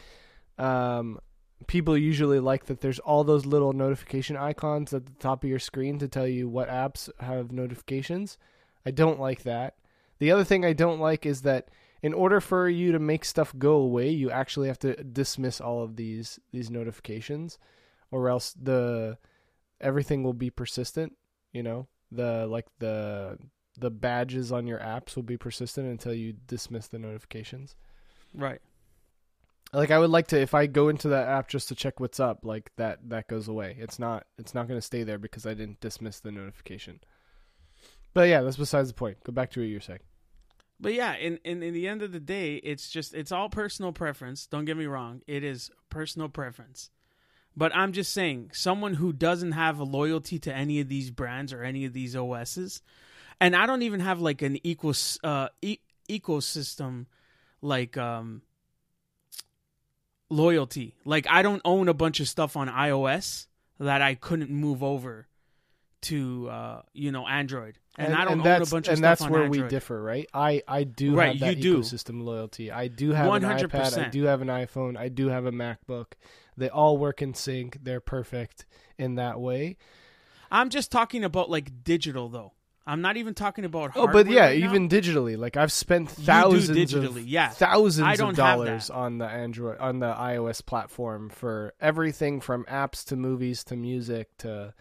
um, people usually like that there's all those little notification icons at the top of your screen to tell you what apps have notifications. I don't like that. The other thing I don't like is that in order for you to make stuff go away, you actually have to dismiss all of these these notifications, or else the everything will be persistent. You know, the like the the badges on your apps will be persistent until you dismiss the notifications. right. Like I would like to if I go into that app just to check what's up, like that that goes away. It's not it's not going to stay there because I didn't dismiss the notification. But yeah, that's besides the point. Go back to what you're saying. But yeah, in, in in the end of the day, it's just it's all personal preference. Don't get me wrong; it is personal preference. But I'm just saying, someone who doesn't have a loyalty to any of these brands or any of these OSs, and I don't even have like an equal uh, e- ecosystem like um loyalty. Like I don't own a bunch of stuff on iOS that I couldn't move over to uh you know Android. And, I don't own a bunch of and stuff that's on where Android. we differ, right? I I do Right, have that you do. ecosystem loyalty. I do have an iPad. I do have an iPhone. I do have a MacBook. They all work in sync. They're perfect in that way. I'm just talking about like digital though. I'm not even talking about. Oh, but yeah, right even digitally, like I've spent thousands digitally, of yeah. thousands of dollars on the Android on the iOS platform for everything from apps to movies to music to.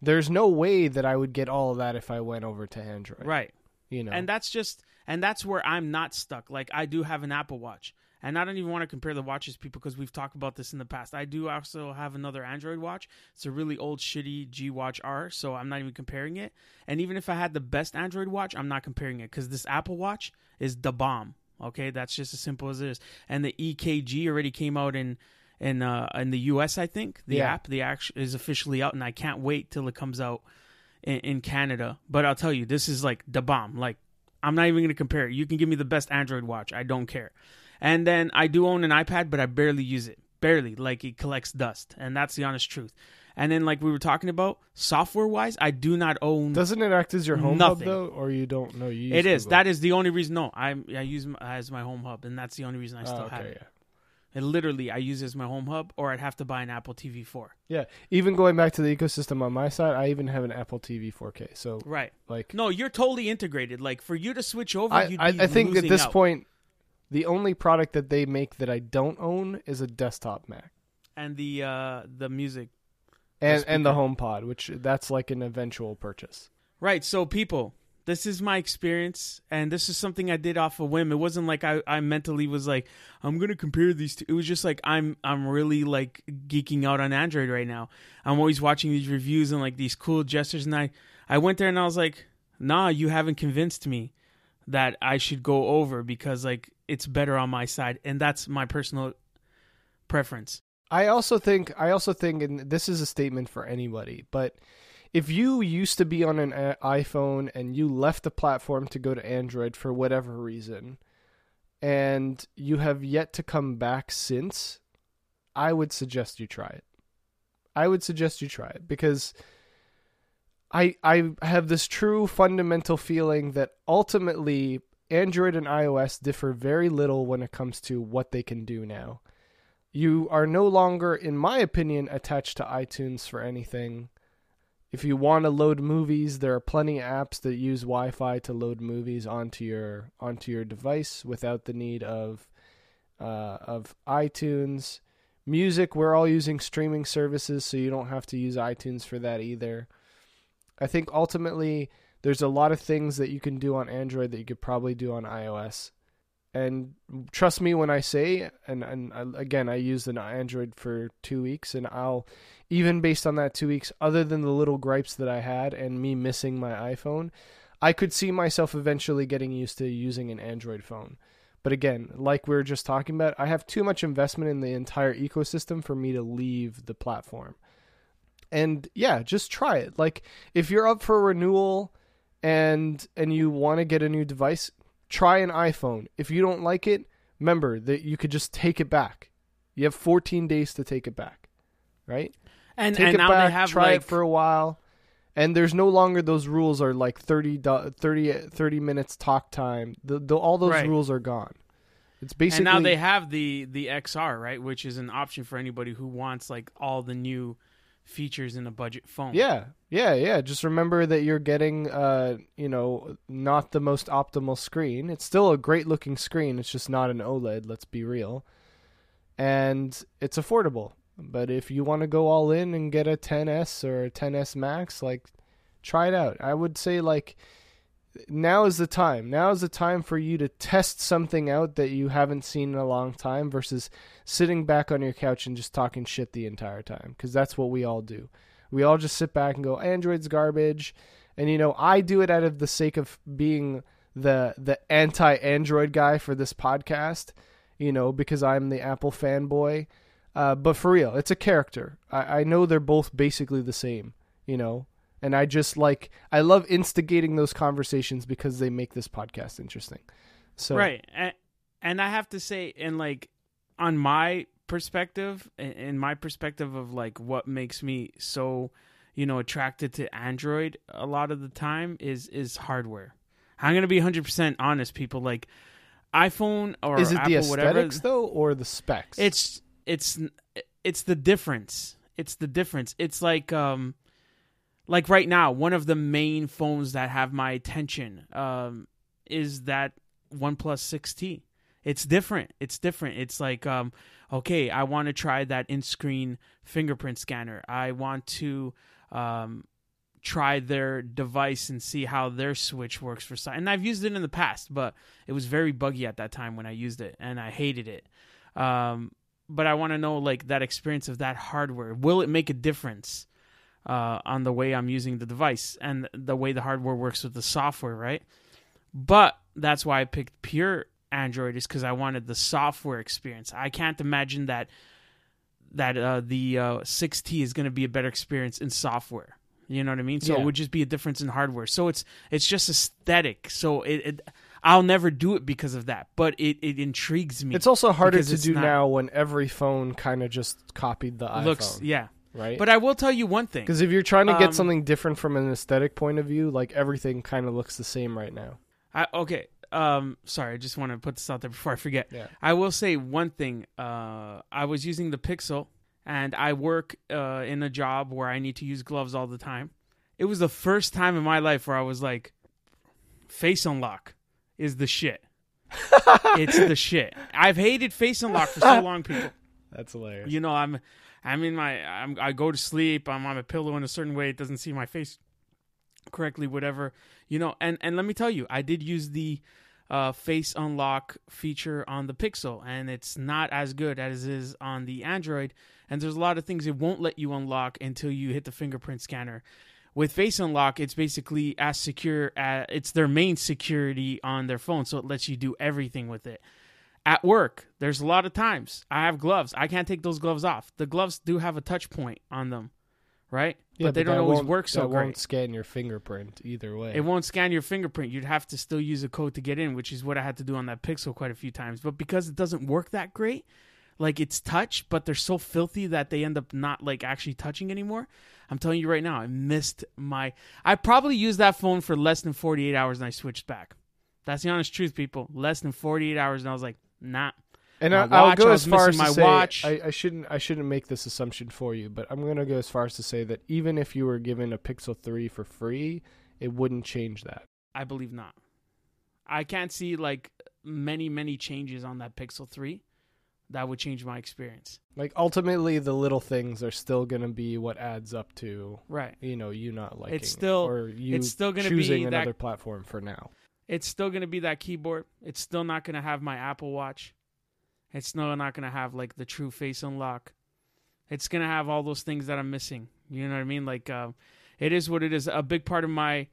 There's no way that I would get all of that if I went over to Android. right. You know. and that's just and that's where i'm not stuck like i do have an apple watch and i don't even want to compare the watches people because we've talked about this in the past i do also have another android watch it's a really old shitty g watch r so i'm not even comparing it and even if i had the best android watch i'm not comparing it because this apple watch is the bomb okay that's just as simple as it is and the ekg already came out in in uh in the us i think the Yeah. app the act is officially out and i can't wait till it comes out in, in Canada. But I'll tell you, this is like the bomb. Like I'm not even going to compare it. You can give me the best Android watch. I don't care. And then I do own an iPad, but I barely use it. Barely. Like it collects dust. And that's the honest truth. And then, like we were talking about, software wise, I do not own. Doesn't it act as your home Nothing. hub though, or you don't know? You use it is. Google? That is the only reason. No, I I use my, as my home hub, and that's the only reason I still Oh, have it. yeah. And literally, I use it as my home hub, or I'd have to buy an Apple TV 4. Yeah, even going back to the ecosystem on my side, I even have an Apple TV 4K. So Right. like, No, you're totally integrated. Like for you to switch over, I, I, be I think at this out. point, the only product that they make that I don't own is a desktop Mac and the uh the music and and the. HomePod, which that's like an eventual purchase. Right. So, people, this is my experience, and this is something I did off a whim. It wasn't like I, I mentally was like, I'm gonna compare these two. It was just like I'm I'm really like geeking out on Android right now. I'm always watching these reviews and like these cool gestures, and I I went there and I was like, Nah, you haven't convinced me that I should go over because like it's better on my side, and that's my personal preference. I also think I also think, and this is a statement for anybody, but if you used to be on an uh, iPhone and you left the platform to go to Android for whatever reason, and you have yet to come back since, I would suggest you try it. I would suggest you try it because I I have this true fundamental feeling that ultimately Android and iOS differ very little when it comes to what they can do now. You are no longer, in my opinion, attached to iTunes for anything. If you want to load movies, there are plenty of apps that use Wi-Fi to load movies onto your onto your device without the need of uh, of iTunes. Music, we're all using streaming services, so you don't have to use iTunes for that either. I think ultimately there's a lot of things that you can do on Android that you could probably do on iOS. And trust me when I say, and, and uh, again, I used an Android for two weeks, and I'll, even based on that two weeks, other than the little gripes that I had and me missing my iPhone, I could see myself eventually getting used to using an Android phone. But again, like we were just talking about, I have too much investment in the entire ecosystem for me to leave the platform. And yeah, just try it. Like if you're up for renewal and and you want to get a new device, try an iPhone. If you don't like it, remember that you could just take it back. You have 14 days to take it back. Right? And Take and it now back, they have try like it for a while. And there's no longer those rules are like 30 30 30 minutes talk time. The, the all those Right. rules are gone. It's basically and now they have the the XR right, which is an option for anybody who wants like all the new features in a budget phone. Yeah, yeah, yeah. Just remember that you're getting, uh, you know, not the most optimal screen. It's still a great looking screen. It's just not an OLED. Let's be real. And it's affordable. But if you want to go all in and get a 10s or a 10s Max, like, try it out. I would say like now is the time. Now is the time for you to test something out that you haven't seen in a long time versus sitting back on your couch and just talking shit the entire time because that's what we all do. We all just sit back and go Android's garbage. And you know, I do it out of the sake of being the the anti-Android guy for this podcast, you know, because I'm the Apple fanboy. Uh, but for real, it's a character. I, I know they're both basically the same, you know, and I just like I love instigating those conversations because they make this podcast interesting. So right. And, and I have to say, and like on my perspective, in- my perspective of like what makes me so, you know, attracted to Android a lot of the time is is hardware. I'm gonna be 100 percent honest, people. Like iPhone or is it Apple, the whatever. aesthetics though, or the specs? It's it's it's the difference. It's the difference. It's like um like right now, one of the main phones that have my attention um, is that OnePlus 6T. It's different. It's different. It's like, um, okay, I want to try that in-screen fingerprint scanner. I want to um, try their device and see how their switch works for si- and I've used it in the past, but it was very buggy at that time when I used it and I hated it. Um, but I want to know like that experience of that hardware. Will it make a difference uh, on the way I'm using the device and the way the hardware works with the software, right? But that's why I picked pure Android is because I wanted the software experience. I can't imagine that that uh, the uh, 6T is going to be a better experience in software. You know what I mean? So Yeah. it would just be a difference in hardware. So it's it's just aesthetic. So it, it I'll never do it because of that, but it, it intrigues me. It's also harder to do now when every phone kind of just copied the looks iPhone, yeah. right? But I will tell you one thing. Because if you're trying to get Um, something different from an aesthetic point of view, like everything kind of looks the same right now. I, okay. Um, sorry, I just want to put this out there before I forget. Yeah. I will say one thing. Uh, I was using the Pixel, and I work uh, in a job where I need to use gloves all the time. It was the first time in my life where I was like, face unlock is the shit. it's the shit. I've hated face unlock for so long, people. That's hilarious. You know, I'm, I'm in my, I'm, I go to sleep. I'm on a pillow in a certain way. It doesn't see my face correctly, whatever. You know, and and let me tell you, I did use the uh, face unlock feature on the Pixel, and it's not as good as it is on the Android. And there's a lot of things it won't let you unlock until you hit the fingerprint scanner. With face unlock, it's basically as secure. As, it's their main security on their phone, so it lets you do everything with it at work there's a lot of times i have gloves i can't take those gloves off the gloves do have a touch point on them right Yeah, but they don't always work so that great won't scan your fingerprint either way. it won't scan your fingerprint you'd have to still use a code to get in which is what i had to do on that pixel quite a few times but because it doesn't work that great like it's touch but they're so filthy that they end up not like actually touching anymore i'm telling you right now i missed my i probably used that phone for less than 48 hours and i switched back that's the honest truth people less than 48 hours and i was like nah and my I, I'll go as far as to my say watch. I, I shouldn't I shouldn't make this assumption for you, but I'm gonna go as far as to say that even if you were given a Pixel three for free, it wouldn't change that. I believe not. I can't see like many many changes on that Pixel 3 that would change my experience. Like ultimately, the little things are still gonna be what adds up to Right. you know you not liking It's still- it, or you it's still gonna choosing be that- another platform for now. It's still going to be that keyboard. It's still not going to have my Apple Watch. It's still not going to have like the true face unlock. It's going to have all those things that I'm missing. You know what I mean? Like uh, it is what it is. A big part of my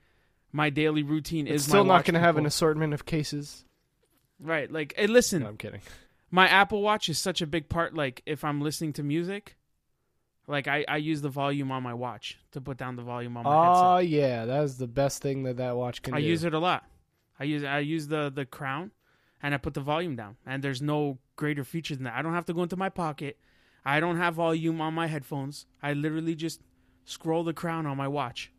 my daily routine It's is still not watch gonna have an assortment of cases. right. Like hey, listen, No, I'm kidding. My Apple Watch is such a big part. Like if I'm listening to music, like I, I use the volume on my watch to put down the volume on my Oh headset. Ah, yeah, that is the best thing that that watch can I do. use it a lot. I use I use the the crown, and I put the volume down. And there's no greater feature than that. I don't have to go into my pocket. I don't have volume on my headphones. I literally just scroll the crown on my watch.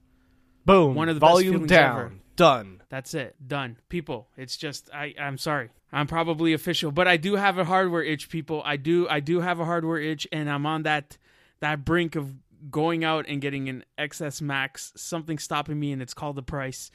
Boom. one of the volume down. ever. Done. That's it. Done. People, it's just I I'm sorry. I'm probably official, but I do have a hardware itch, people. I do I do have a hardware itch and I'm on that that brink of going out and getting an XS Max. Something stopping me and it's called the price.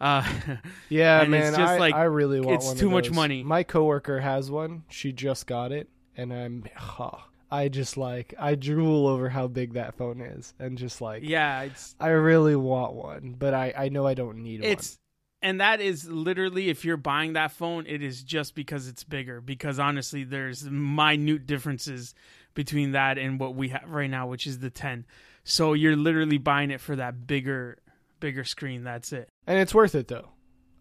Uh Yeah, And man. it's just I, like- I really want it's one too much money. My coworker has one. She just got it, and I'm. huh, I just like I drool over how big that phone is, and just like yeah, it's I really want one, but I I know I don't need it's and that is literally if you're buying that phone it is just because it's bigger because honestly there's minute differences between that and what we have right now which is the 10 so you're literally buying it for that bigger bigger screen that's it and it's worth it though.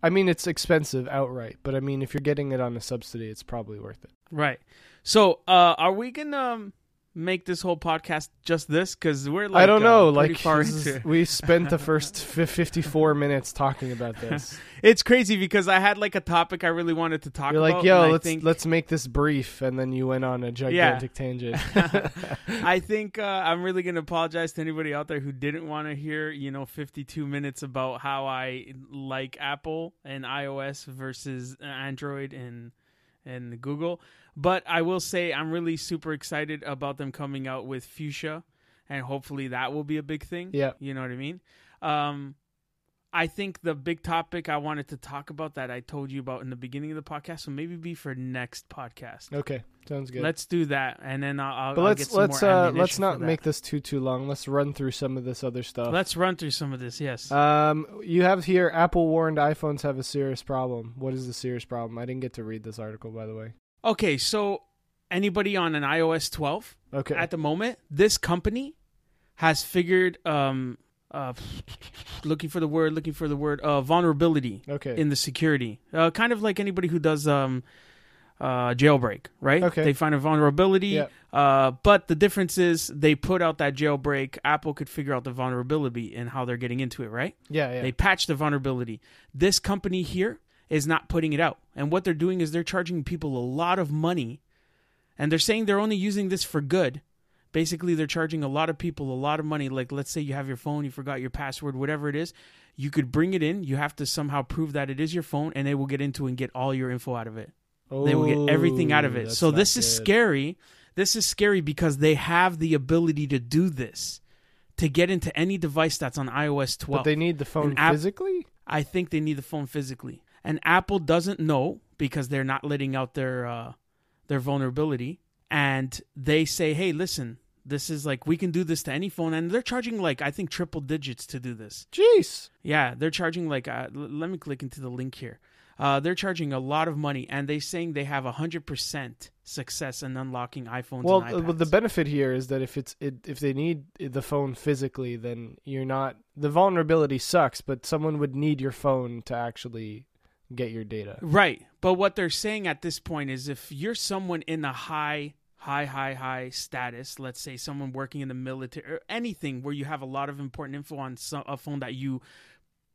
I mean, it's expensive outright, but I mean, if you're getting it on a subsidy, it's probably worth it. right so uh are we gonna um, make this whole podcast just this because we're like I don't uh, know. pretty Like is- we spent the first fi 54 minutes talking about this. it's crazy because i had like a topic i really wanted to talk You're about like, yo, let's think- let's make this brief, and then you went on a gigantic tangent. I think uh, I'm really going to apologize to anybody out there who didn't want to hear, you know, 52 minutes about how I like Apple and iOS versus Android and and Google. But I will say I'm really super excited about them coming out with Fuchsia and hopefully that will be a big thing. Yeah. You know what I mean? Um, I think the big topic I wanted to talk about that I told you about in the beginning of the podcast will maybe be for next podcast. Okay, sounds good. Let's do that, and then I'll. I'll but I'll let's get some let's more uh let's not make this too too long. Let's run through some of this other stuff. Let's run through some of this. Yes. Um, you have here Apple warned iPhones have a serious problem. What is the serious problem? I didn't get to read this article, by the way. Okay, so anybody on an iOS 12 Okay. at the moment, this company has figured um uh looking for the word, looking for the word uh vulnerability okay. in the security. Uh, kind of like anybody who does um, uh, jailbreak, right? Okay. They find a vulnerability, Yeah. uh, but the difference is they put out that jailbreak. Apple could figure out the vulnerability and how they're getting into it, right? yeah, yeah. They patch the vulnerability. This company here is not putting it out, and what they're doing is they're charging people a lot of money, and they're saying they're only using this for good. Basically, they're charging a lot of people a lot of money. Like, let's say you have your phone, you forgot your password, whatever it is. You could bring it in. You have to somehow prove that it is your phone, and they will get into and get all your info out of it. They will get everything out of it. Oh, so this is good. scary. This is scary because they have the ability to do this, to get into any device that's on iOS 12. But they need the phone app- physically. I think they need the phone physically. And Apple doesn't know because they're not letting out their uh, their vulnerability. And they say, "Hey, listen, this is like we can do this to any phone." And they're charging like I think triple digits to do this. Jeez. Yeah, they're charging like uh, l- let me click into the link here. Uh, they're charging a lot of money, and they're saying they have hundred percent success in unlocking iPhones. Well, and uh, the benefit here is that if it's it, if they need the phone physically, then you're not the vulnerability sucks, but someone would need your phone to actually get your data. Right. But what they're saying at this point is if you're someone in a high, high, high, high status, let's say someone working in the military or anything where you have a lot of important info on some, a phone that you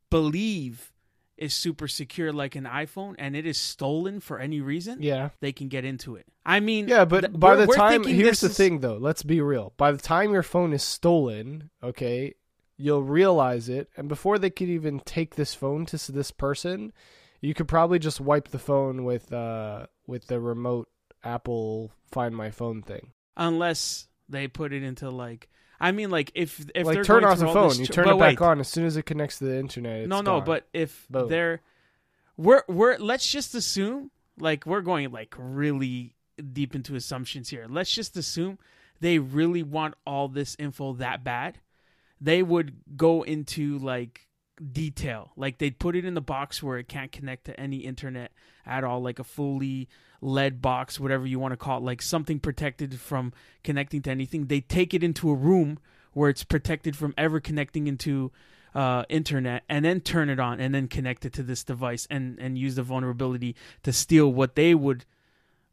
believe is super secure, like an iPhone, and it is stolen for any reason, Yeah. they can get into it. I mean, Yeah, but th- by we're- the we're time here's the is- thing though, let's be real. By the time your phone is stolen, okay, you'll realize it and before they could even take this phone to this person, you could probably just wipe the phone with uh with the remote Apple Find My Phone thing. unless they put it into like. I mean, like if if like they're turn off the phone, you turn it back wait. on as soon as it connects to the internet. It's no, no, gone. but if Boom. they're we're we're let's just assume like we're going like really deep into assumptions here. Let's just assume they really want all this info that bad. They would go into like detail. Like they'd put it in the box where it can't connect to any internet at all, like a fully lead box, whatever you want to call it, like something protected from connecting to anything. They take it into a room where it's protected from ever connecting into uh, internet and then turn it on and then connect it to this device and, and use the vulnerability to steal what they would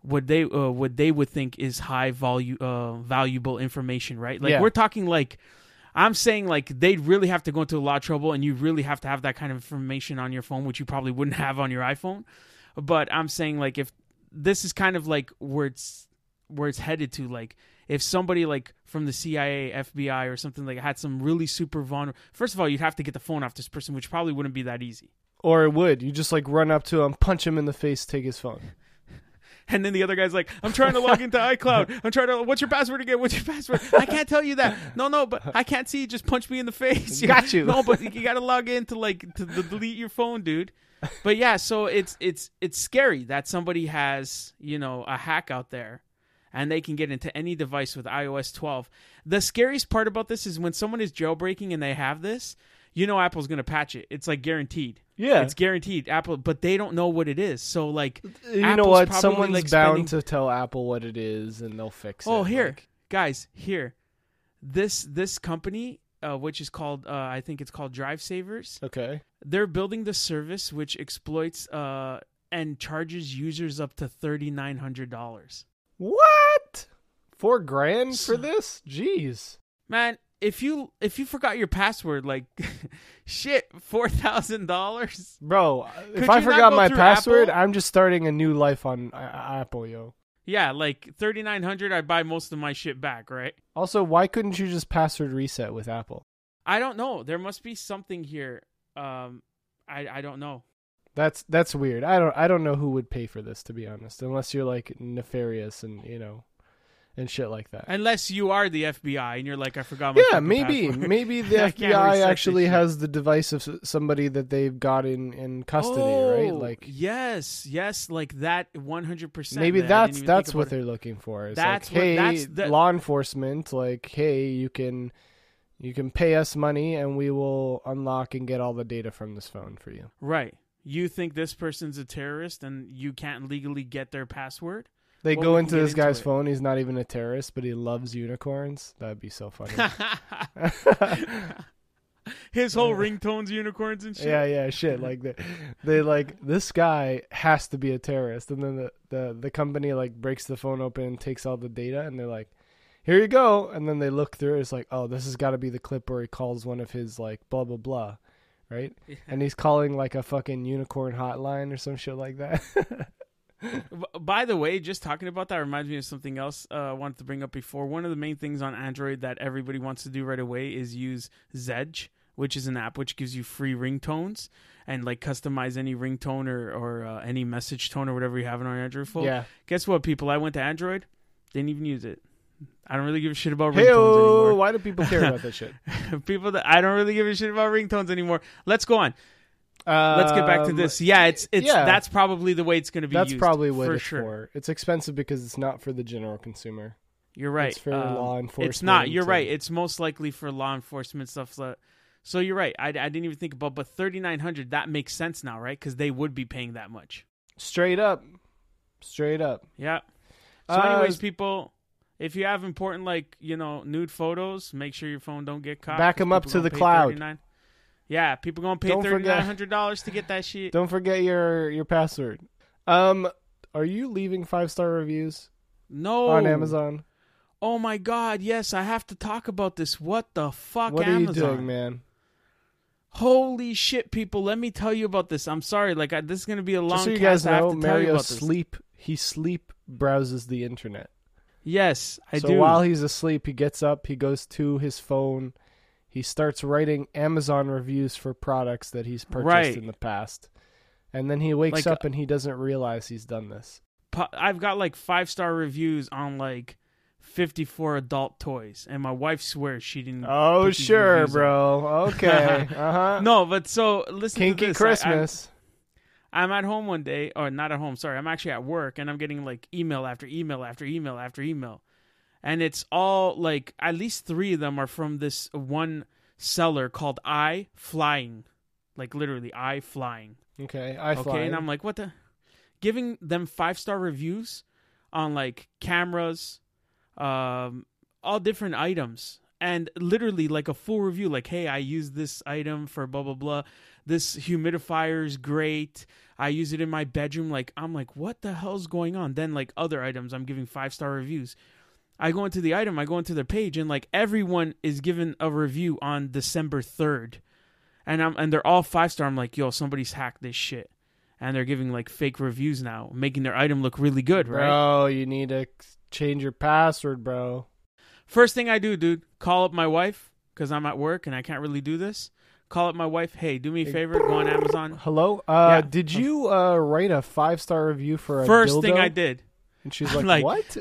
what they uh, what they would think is high value uh, valuable information right like Yeah. we're talking like I'm saying like they'd really have to go into a lot of trouble and you really have to have that kind of information on your phone which you probably wouldn't have on your iPhone but I'm saying like if this is kind of like where it's where it's headed to like if somebody like from the CIA, FBI, or something like had some really super vulnerable. First of all, you'd have to get the phone off this person, which probably wouldn't be that easy. or it would. You just like run up to him, punch him in the face, take his phone. And then the other guy's like, "I'm trying to log into iCloud. I'm trying to. What's your password again? What's your password? I can't tell you that. No, no, but I can't see. Just punch me in the face. You Got you. No, but you got to log in to like to delete your phone, dude. But yeah, so it's it's it's scary that somebody has you know a hack out there, and they can get into any device with iOS 12. The scariest part about this is when someone is jailbreaking and they have this. You know, Apple's gonna patch it. It's like guaranteed. Yeah. It's guaranteed. Apple, but they don't know what it is. So like, you know what? Someone's like, bound spending- to tell Apple what it is, and they'll fix it. Oh, here, like- guys, here, this this company, uh, which is called, uh, I think it's called Drive Savers. okay. They're building the service which exploits uh, and charges users up to thirty nine hundred dollars. What? Four grand for this? Jeez. Man, if you if you forgot your password, like, shit, four thousand dollars. Bro, Could if I forgot my password, Apple? I'm just starting a new life on uh, Apple, yo. Yeah, like thirty nine hundred. I buy most of my shit back, right? Also, why couldn't you just password reset with Apple? I don't know. There must be something here. Um, I I don't know. That's that's weird. I don't I don't know who would pay for this to be honest, unless you're like nefarious and you know and shit like that. Unless you are the FBI and you're like, I forgot my yeah, maybe password. maybe the I can't reset FBI actually has the device of somebody that they've got in in custody, right? Oh, Like yes, yes, like that, one hundred percent. maybe that's that's what they're looking for. It's That's like, what- hey, that's the- law enforcement, like, hey, you can you can pay us money and we will unlock and get all the data from this phone for you. right. You think this person's a terrorist and you can't legally get their password? They Well, go into this into guy's it. phone. He's not even a terrorist, but he loves unicorns. That'd be so funny. His whole ringtones, unicorns, and shit. yeah, yeah, shit. Like they, they like this guy has to be a terrorist, and then the, the the company like breaks the phone open, takes all the data, and they're like, "Here you go." And then they look through. It's like, oh, this has got to be the clip where he calls one of his like blah blah blah, right? And he's calling like a fucking unicorn hotline or some shit like that. By the way, just talking about that reminds me of something else uh, I wanted to bring up before. One of the main things on Android that everybody wants to do right away is use Zedge, which is an app which gives you free ringtones and like customize any ringtone or, or uh, any message tone or whatever you have on our Android phone. yeah. Guess what, people? I went to Android, didn't even use it. I don't really give a shit about Hey, ringtones anymore. why do people care about that shit? people that I don't really give a shit about ringtones anymore. Let's go on. Let's get back to Um, this. Yeah, it's it's yeah. that's probably the way it's going to be That's probably what for it's sure. for. It's expensive because it's not for the general consumer. You're right. It's for Um, law enforcement. It's not. You're right. It's most likely for law enforcement stuff. So, so you're right. I, I didn't even think about. But thirty nine hundred that makes sense now, right? Because they would be paying that much. Straight up. Straight up. Yeah. So, Uh, anyways, people, if you have important like you know nude photos, make sure your phone don't get caught. Back them up to the cloud. $39. Yeah, people gonna pay thirty nine hundred dollars to get that shit. Don't forget your your password. Um are you leaving five star reviews No. on Amazon? Oh my God! Yes, I have to talk about this. What the fuck, What Amazon? are you doing, man? Holy shit, people! Let me tell you about this. I'm sorry, like I, this is gonna be a long. Just so you cast. guys know, to tell you Mario sleep he sleep browses the internet. Yes, I so do. So while he's asleep, he gets up, he goes to his phone, he starts writing Amazon reviews for products that he's purchased Right. in the past. And then he wakes Like, uh, up and he doesn't realize he's done this. I've got like five star reviews on like 54 adult toys, and my wife swears she didn't. Oh, sure, reviews on. bro. Okay. uh-huh. No, but so listen to Kinky this. I- Christmas. I'm at home one day, or not at home, sorry. I'm actually at work and I'm getting like email after email after email after email. And it's all like at least three of them are from this one seller called I Flying. Like literally I Flying. okay, I Flying. okay, and I'm like, what the giving them five star reviews on like cameras, um, all different items. And literally like a full review, like, hey, I use this item for blah blah blah. This humidifier is great. I use it in my bedroom. Like, I'm like, what the hell's going on? Then like other items, I'm giving five star reviews. I go into the item, I go into their page, and like everyone is given a review on December third, and I'm and they're all five star. I'm like, yo, somebody's hacked this shit, and they're giving like fake reviews now, making their item look really good, right? Bro, you need to change your password, bro. First thing I do, dude, call up my wife because I'm at work and I can't really do this. Call up my wife. Hey, do me a favor, go on Amazon. Hello? Uh Yeah. did you uh write a five star review for a First dildo? thing I did, And she's like, like- What?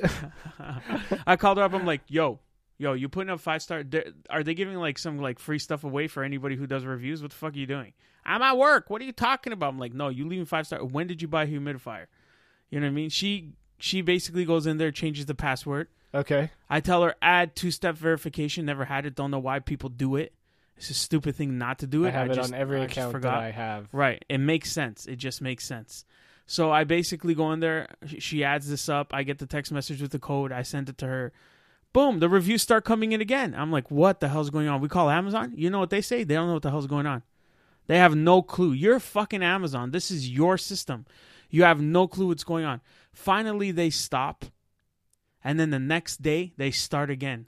I called her up. I'm like, yo, yo, you putting up five star? Are they giving like some like free stuff away for anybody who does reviews? What the fuck are you doing? I'm at work. What are you talking about? I'm like, no, you leaving five star. When did you buy a humidifier? You know what I mean? She she basically goes in there, changes the password. okay. I tell her add two step verification. Never had it. Don't know why people do it. It's a stupid thing not to do it. I have it just, on every I account that I have. Right. It makes sense. It just makes sense. So I basically go in there. She adds this up. I get the text message with the code. I send it to her. Boom. The reviews start coming in again. I'm like, what the hell's going on? We call Amazon. You know what they say? They don't know what the hell's going on. They have no clue. You're fucking Amazon. This is your system. You have no clue what's going on. Finally, they stop. And then the next day, they start again.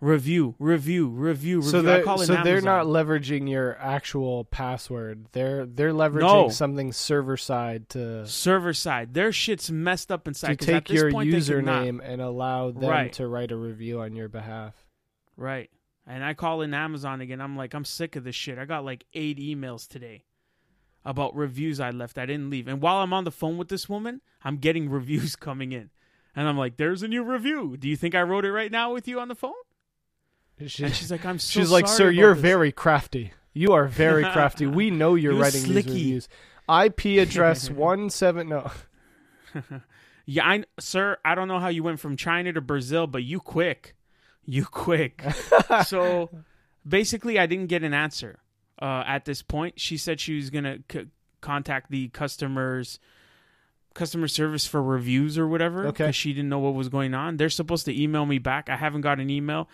Review, review, review, review. So they're so they're not leveraging your actual password. They're they're leveraging No. something server side to server side. Their shit's messed up inside. to take this your point, they could not- username and allow them Right. to write a review on your behalf. Right. And I call in Amazon again. I'm like, I'm sick of this shit. I got like eight emails today about reviews I left. I didn't leave. And while I'm on the phone with this woman, I'm getting reviews coming in. And I'm like, "There's a new review. Do you think I wrote it right now with you on the phone?" She- And she's like, "I'm so she's like, sir, you're this." very crafty. You are very crafty. We know you're You're writing slicky. these reviews. IP address one seven no. Yeah, I sir, I don't know how you went from China to Brazil, but you quick. You quick. so basically I didn't get an answer uh, at this point. She said she was going to c- contact the customers customer service for reviews or whatever Okay. because she didn't know what was going on. They're supposed to email me back. I haven't got an email,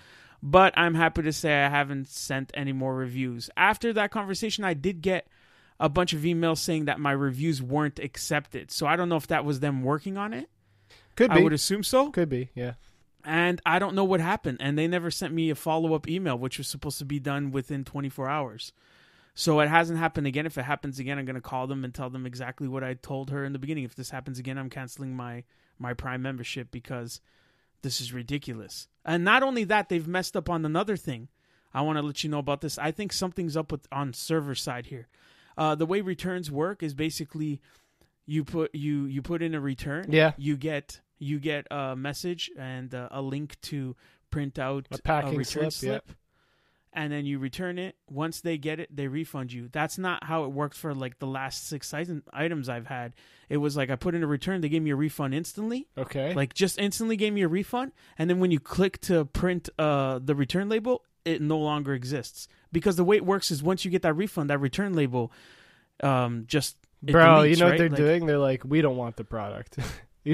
but I'm happy to say I haven't sent any more reviews. After that conversation, I did get a bunch of emails saying that my reviews weren't accepted. So I don't know if that was them working on it. Could be. I would assume so. Could be. Yeah. And I don't know what happened. And they never sent me a follow up email, which was supposed to be done within 24 hours. So it hasn't happened again. If it happens again, I'm going to call them and tell them exactly what I told her in the beginning. If this happens again, I'm canceling my my Prime membership because this is ridiculous. And not only that, they've messed up on another thing. I want to let you know about this. I think something's up with on server side here. Uh, the way returns work is basically you put you you put in a return. Yeah. You get you get a message and uh, a link to print out A packing return slip, yeah. And then you return it. Once they get it, they refund you. That's not how it works for like the last six items I've had. It was like I put in a return, they gave me a refund instantly, Okay. like just instantly gave me a refund, and then when you click to print uh, the return label, it no longer exists because the way it works is once you get that refund, that return label, um, just Bro, you deletes, know what they're Like- doing? They're like, we don't want the product.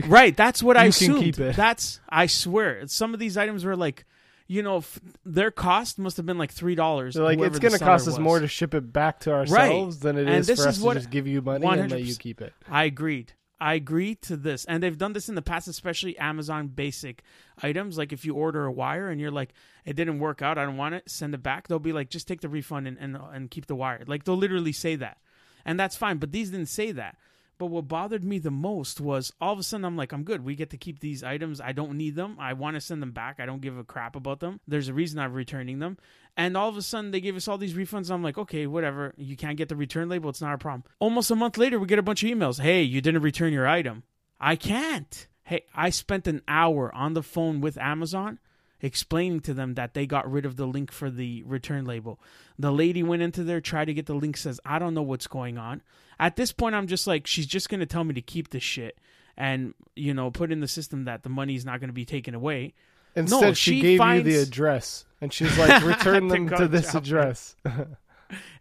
Right, that's what I You can assumed. keep it. That's I swear. Some of these items were like, you know, f- their cost must have been like three dollars. Like, it's going to cost us more to ship it back to ourselves than it And is for us to just give you money and let you keep it. I agreed. I agree to this, and they've done this in the past, especially Amazon basic items. Like if you order a wire and you're like, it didn't work out, I don't want it, send it back. They'll be like, just take the refund and and, and keep the wire. Like they'll literally say that, and that's fine. But these didn't say that. But what bothered me the most was all of a sudden I'm like, I'm good. We get to keep these items. I don't need them. I want to send them back. I don't give a crap about them. There's a reason I'm returning them. And all of a sudden they gave us all these refunds. I'm like, okay, whatever. You can't get the return label. It's not a problem. Almost a month later, we get a bunch of emails. Hey, you didn't return your item. I can't. Hey, I spent an hour on the phone with Amazon explaining to them that they got rid of the link for the return label. The lady went into there, tried to get the link, says, I don't know what's going on. At this point, I'm just like, she's just going to tell me to keep this shit and, you know, put in the system that the money's not going to be taken away. Instead, she, she gave finds- you the address, and she's like, return them go to this address.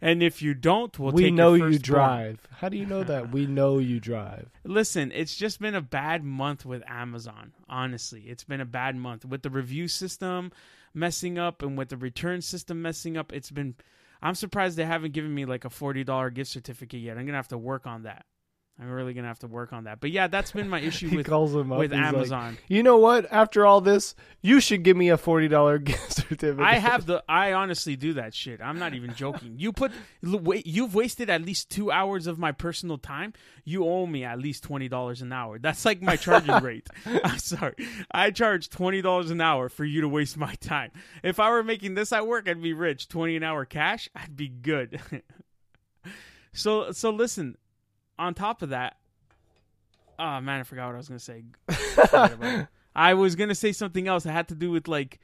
And if you don't, we'll we know you drive. How do you know that? we know you drive. Listen, it's just been a bad month with Amazon. Honestly, it's been a bad month with the review system messing up and with the return system messing up. It's been. I'm surprised they haven't given me like a forty dollar gift certificate yet. I'm gonna have to work on that. I'm really gonna have to work on that. But yeah, that's been my issue with calls him up. with he's like, Amazon. you know what? After all this, you should give me a forty dollar gift certificate. I have the. I honestly do that shit. I'm not even joking. You put. Wait, you've wasted at least two hours of my personal time. You owe me at least twenty dollars an hour. That's like my charging rate. I'm sorry. I charge twenty dollars an hour for you to waste my time. If I were making this at work, I'd be rich. Twenty an hour cash, I'd be good. so so listen. On top of that, oh man, I forgot what I was gonna say. Forget about it. I was gonna say something else. It had to do with like,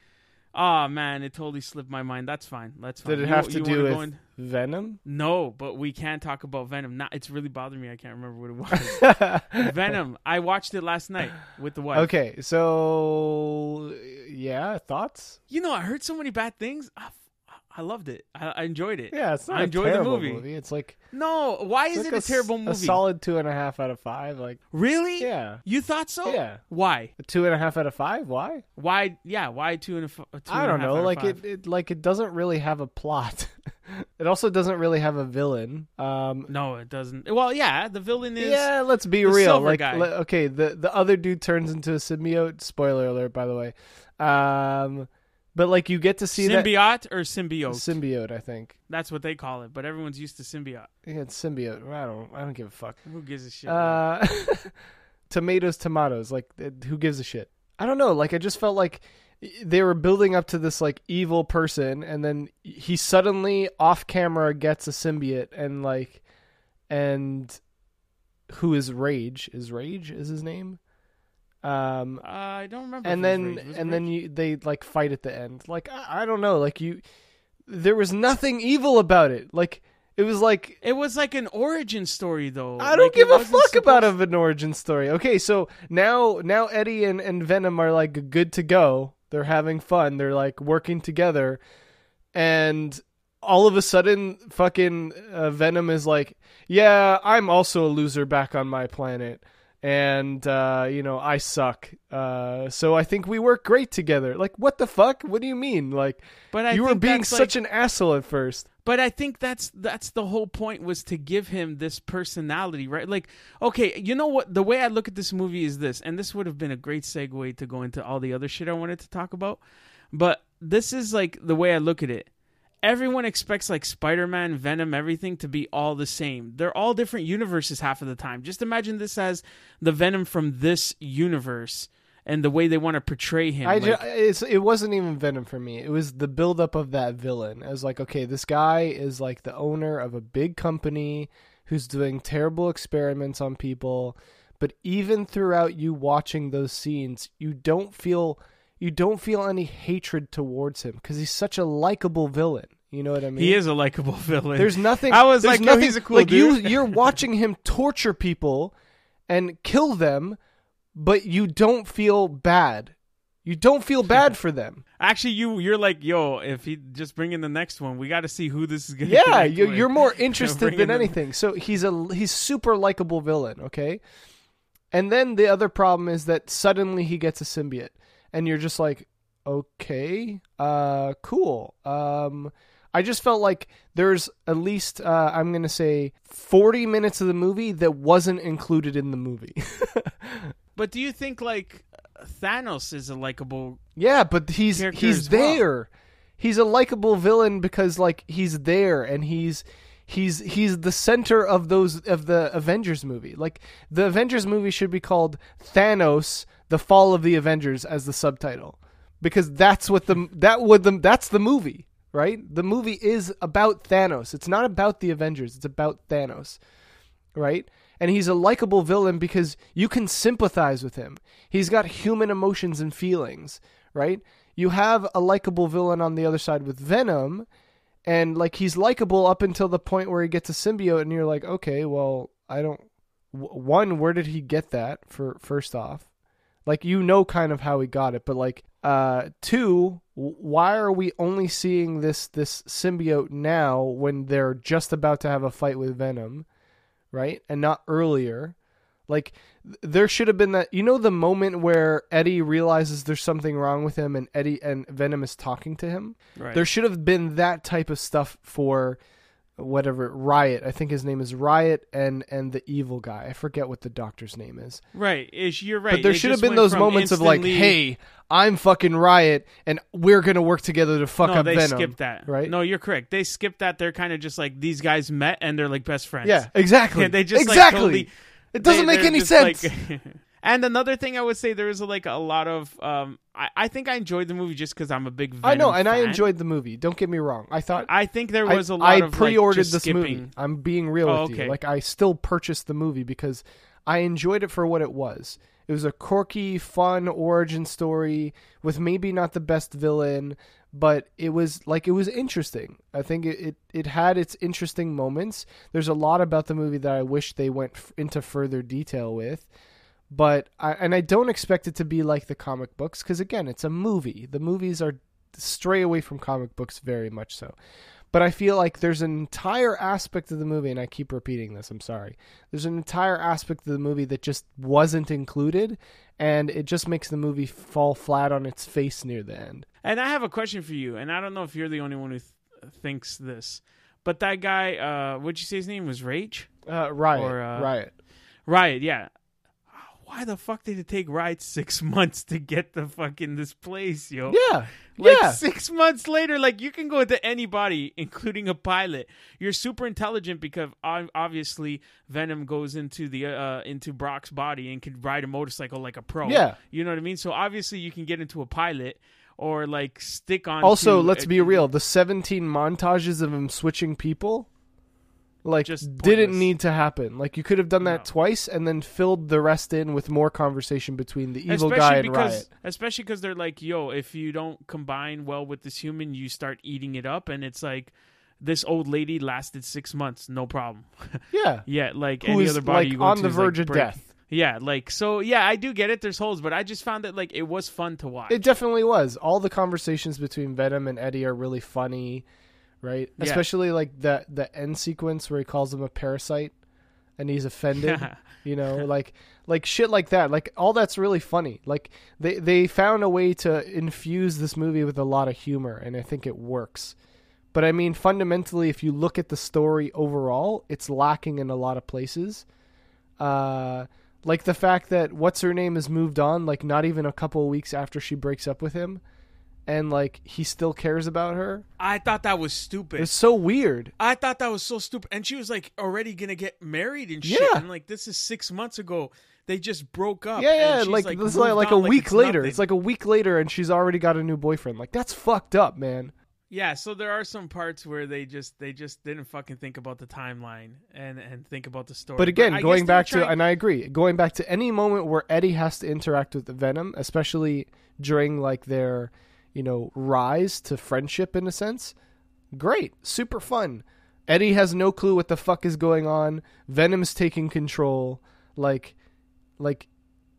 oh man, it totally slipped my mind. That's fine. That's fine. Did it You- have to do with in- Venom? No, but we can talk about Venom. Not, it's really bothering me. I can't remember what it was. Venom. I watched it last night with the wife. Okay, so yeah, thoughts? You know, I heard so many bad things. I, I loved it. I, I enjoyed it. Yeah, it's not I a enjoyed the terrible movie. It's like No, why is like it a terrible movie? A solid two and a half out of five. Like really? yeah, You thought so? yeah, Why? a two and a half out of five. Why? Why? Yeah. Why two and a? f- a two I and a don't know. Like it, it, like it doesn't really have a plot. it also doesn't really have a villain. Um, No, it doesn't. Well, yeah, the villain is. yeah, let's be real. Like, le- okay, the the other dude turns into a symbiote. Spoiler alert, by the way. Um, but like you get to see symbiote or symbiote. symbiote. I think. That's what they call it, but everyone's used to symbiote. Yeah, it's symbiote. I don't. I don't give a fuck. Who gives a shit? Uh, tomatoes, tomatoes. Like, who gives a shit? I don't know. Like, I just felt like they were building up to this like evil person, and then he suddenly off camera gets a symbiote, and like, and who is Rage? Is Rage is his name? Um, Uh, I don't remember. and then Rage. And then you, they like fight at the end. Like I, I don't know, like you, there was nothing evil about it. Like it was like it was like an origin story though. I don't Like, give a fuck about of an origin story. Okay, so now now Eddie and, and Venom are like good to go. They're having fun. They're like working together, and all of a sudden, fucking uh, Venom is like, "Yeah, I'm also a loser back on my planet." And uh, you know I suck, uh, so I think we work great together. Like, what the fuck? What do you mean? Like, But I you were being such like, an asshole at first. But I think that's that's the whole point was to give him this personality, right? Like, okay, you know what? The way I look at this movie is this, and this would have been a great segue to go into all the other shit I wanted to talk about. But this is like the way I look at it. Everyone expects like Spider-Man, Venom, everything to be all the same. They're all different universes half of the time. Just imagine this as the Venom from this universe and the way they want to portray him. I like- ju- it's, it wasn't even Venom for me. It was the buildup of that villain. I was like, okay, this guy is like the owner of a big company who's doing terrible experiments on people. But even throughout you watching those scenes, you don't feel you don't feel any hatred towards him because he's such a likable villain. You know what I mean? he is a likable villain. There's nothing. I was like, nothing, he's a cool like dude. you. You're watching him torture people and kill them, but you don't feel bad. You don't feel bad for them. Actually, you you're like, yo, if he just bring in the next one, we got to see who this is gonna. Yeah, connect you're, you're more interested than in the- anything. So he's a he's super likable villain. Okay, and then the other problem is that suddenly he gets a symbiote, and you're just like, okay, uh, cool. Um, I just felt like there's at least uh, I'm gonna say 40 minutes of the movie that wasn't included in the movie. But do you think like Thanos is a likable? Yeah, but he's he's as well. there. He's a likable villain because like he's there and he's he's he's the center of those of the Avengers movie. Like the Avengers movie should be called Thanos: The Fall of the Avengers as the subtitle. Because that's what the that would the that's the movie, right? The movie is about Thanos. It's not about the Avengers. It's about Thanos right? And he's a likable villain because you can sympathize with him. He's got human emotions and feelings, right? You have a likable villain on the other side with Venom, and like he's likable up until the point where he gets a symbiote, and you're like, okay, well, I don't. One, where did he get that? For first off, like you know kind of how he got it, but like, uh, two, why are we only seeing this this symbiote now when they're just about to have a fight with Venom? right? And not earlier. Like there should have been that you know the moment where Eddie realizes there's something wrong with him and Eddie and Venom is talking to him. Right. There should have been that type of stuff for whatever Riot. I think his name is Riot and and the evil guy. I forget what the doctor's name is. right. Is you're right. But there should have been those moments of like, "Hey, I'm fucking Riot and we're going to work together to fuck no, up they Venom." skipped that. right? No, you're correct. They skipped that. They're kind of just like these guys met and they're like best friends. Yeah, exactly. They just like, exactly. totally- it doesn't They- make any sense. like- and another thing I would say there is like a lot of um I, I think I enjoyed the movie just because I'm a big Venom I know, and I enjoyed the movie. Don't get me wrong. I thought I think there was a lot of I, of pre-ordered like, this skipping. movie. I'm being real Oh, with okay. you. Like I still purchased the movie because I enjoyed it for what it was. It was a quirky, fun origin story with maybe not the best villain, but it was like it was interesting. I think it it, it had its interesting moments. There's a lot about the movie that I wish they went f- into further detail with. But I and I don't expect it to be like the comic books because again, it's a movie. The movies are stray away from comic books very much so. But I feel like there's an entire aspect of the movie, and I keep repeating this, I'm sorry. There's an entire aspect of the movie that just wasn't included, and it just makes the movie fall flat on its face near the end. And I have a question for you, and I don't know if you're the only one who th- thinks this, but that guy, uh, what'd you say his name was? Rage? Uh, Riot. Or, uh, Riot. Riot, yeah. Why the fuck did it take Riot six months to get the fucking this place, yo? Yeah. Like yeah. six months later, like you can go to anybody, including a pilot. You're super intelligent because obviously Venom goes into the uh, into Brock's body and can ride a motorcycle like a pro. Yeah. you know what I mean. So obviously you can get into a pilot or like stick on. Also, let's uh, be real. The 17 montages of him switching people, like Just didn't pointless. need to happen. Like you could have done that No. twice and then filled the rest in with more conversation between the evil especially guy and because, Riot. Especially because they're like, yo, if you don't combine well with this human, you start eating it up, and it's like this old lady lasted six months, no problem. Yeah. Yeah, like Who any is other body like you go on to the is, like, verge of break. death. Yeah, like so. Yeah, I do get it. There's holes, but I just found that like it was fun to watch. It definitely was. All the conversations between Venom and Eddie are really funny, right? Yeah. Especially like the the end sequence where he calls him a parasite and he's offended. you know, like like shit like that. Like all that's really funny. Like they they found a way to infuse this movie with a lot of humor and I think it works. But I mean fundamentally if you look at the story overall, it's lacking in a lot of places. Uh like the fact that what's her name has moved on like not even a couple of weeks after she breaks up with him and like he still cares about her. I thought that was stupid. It's so weird. I thought that was so stupid. And she was like already gonna get married and shit. Yeah. And like this is six months ago. They just broke up. Yeah, and yeah, she's, like, like this is like, like a on week it's later. nothing. It's like a week later, and she's already got a new boyfriend. Like that's fucked up, man. Yeah, so there are some parts where they just they just didn't fucking think about the timeline and and think about the story. But again, guess going back to, and I agree, going back to any moment where Eddie has to interact with the Venom, especially during like their, you know, rise to friendship in a sense, great, super fun. Eddie has no clue what the fuck is going on. Venom's taking control, like, like,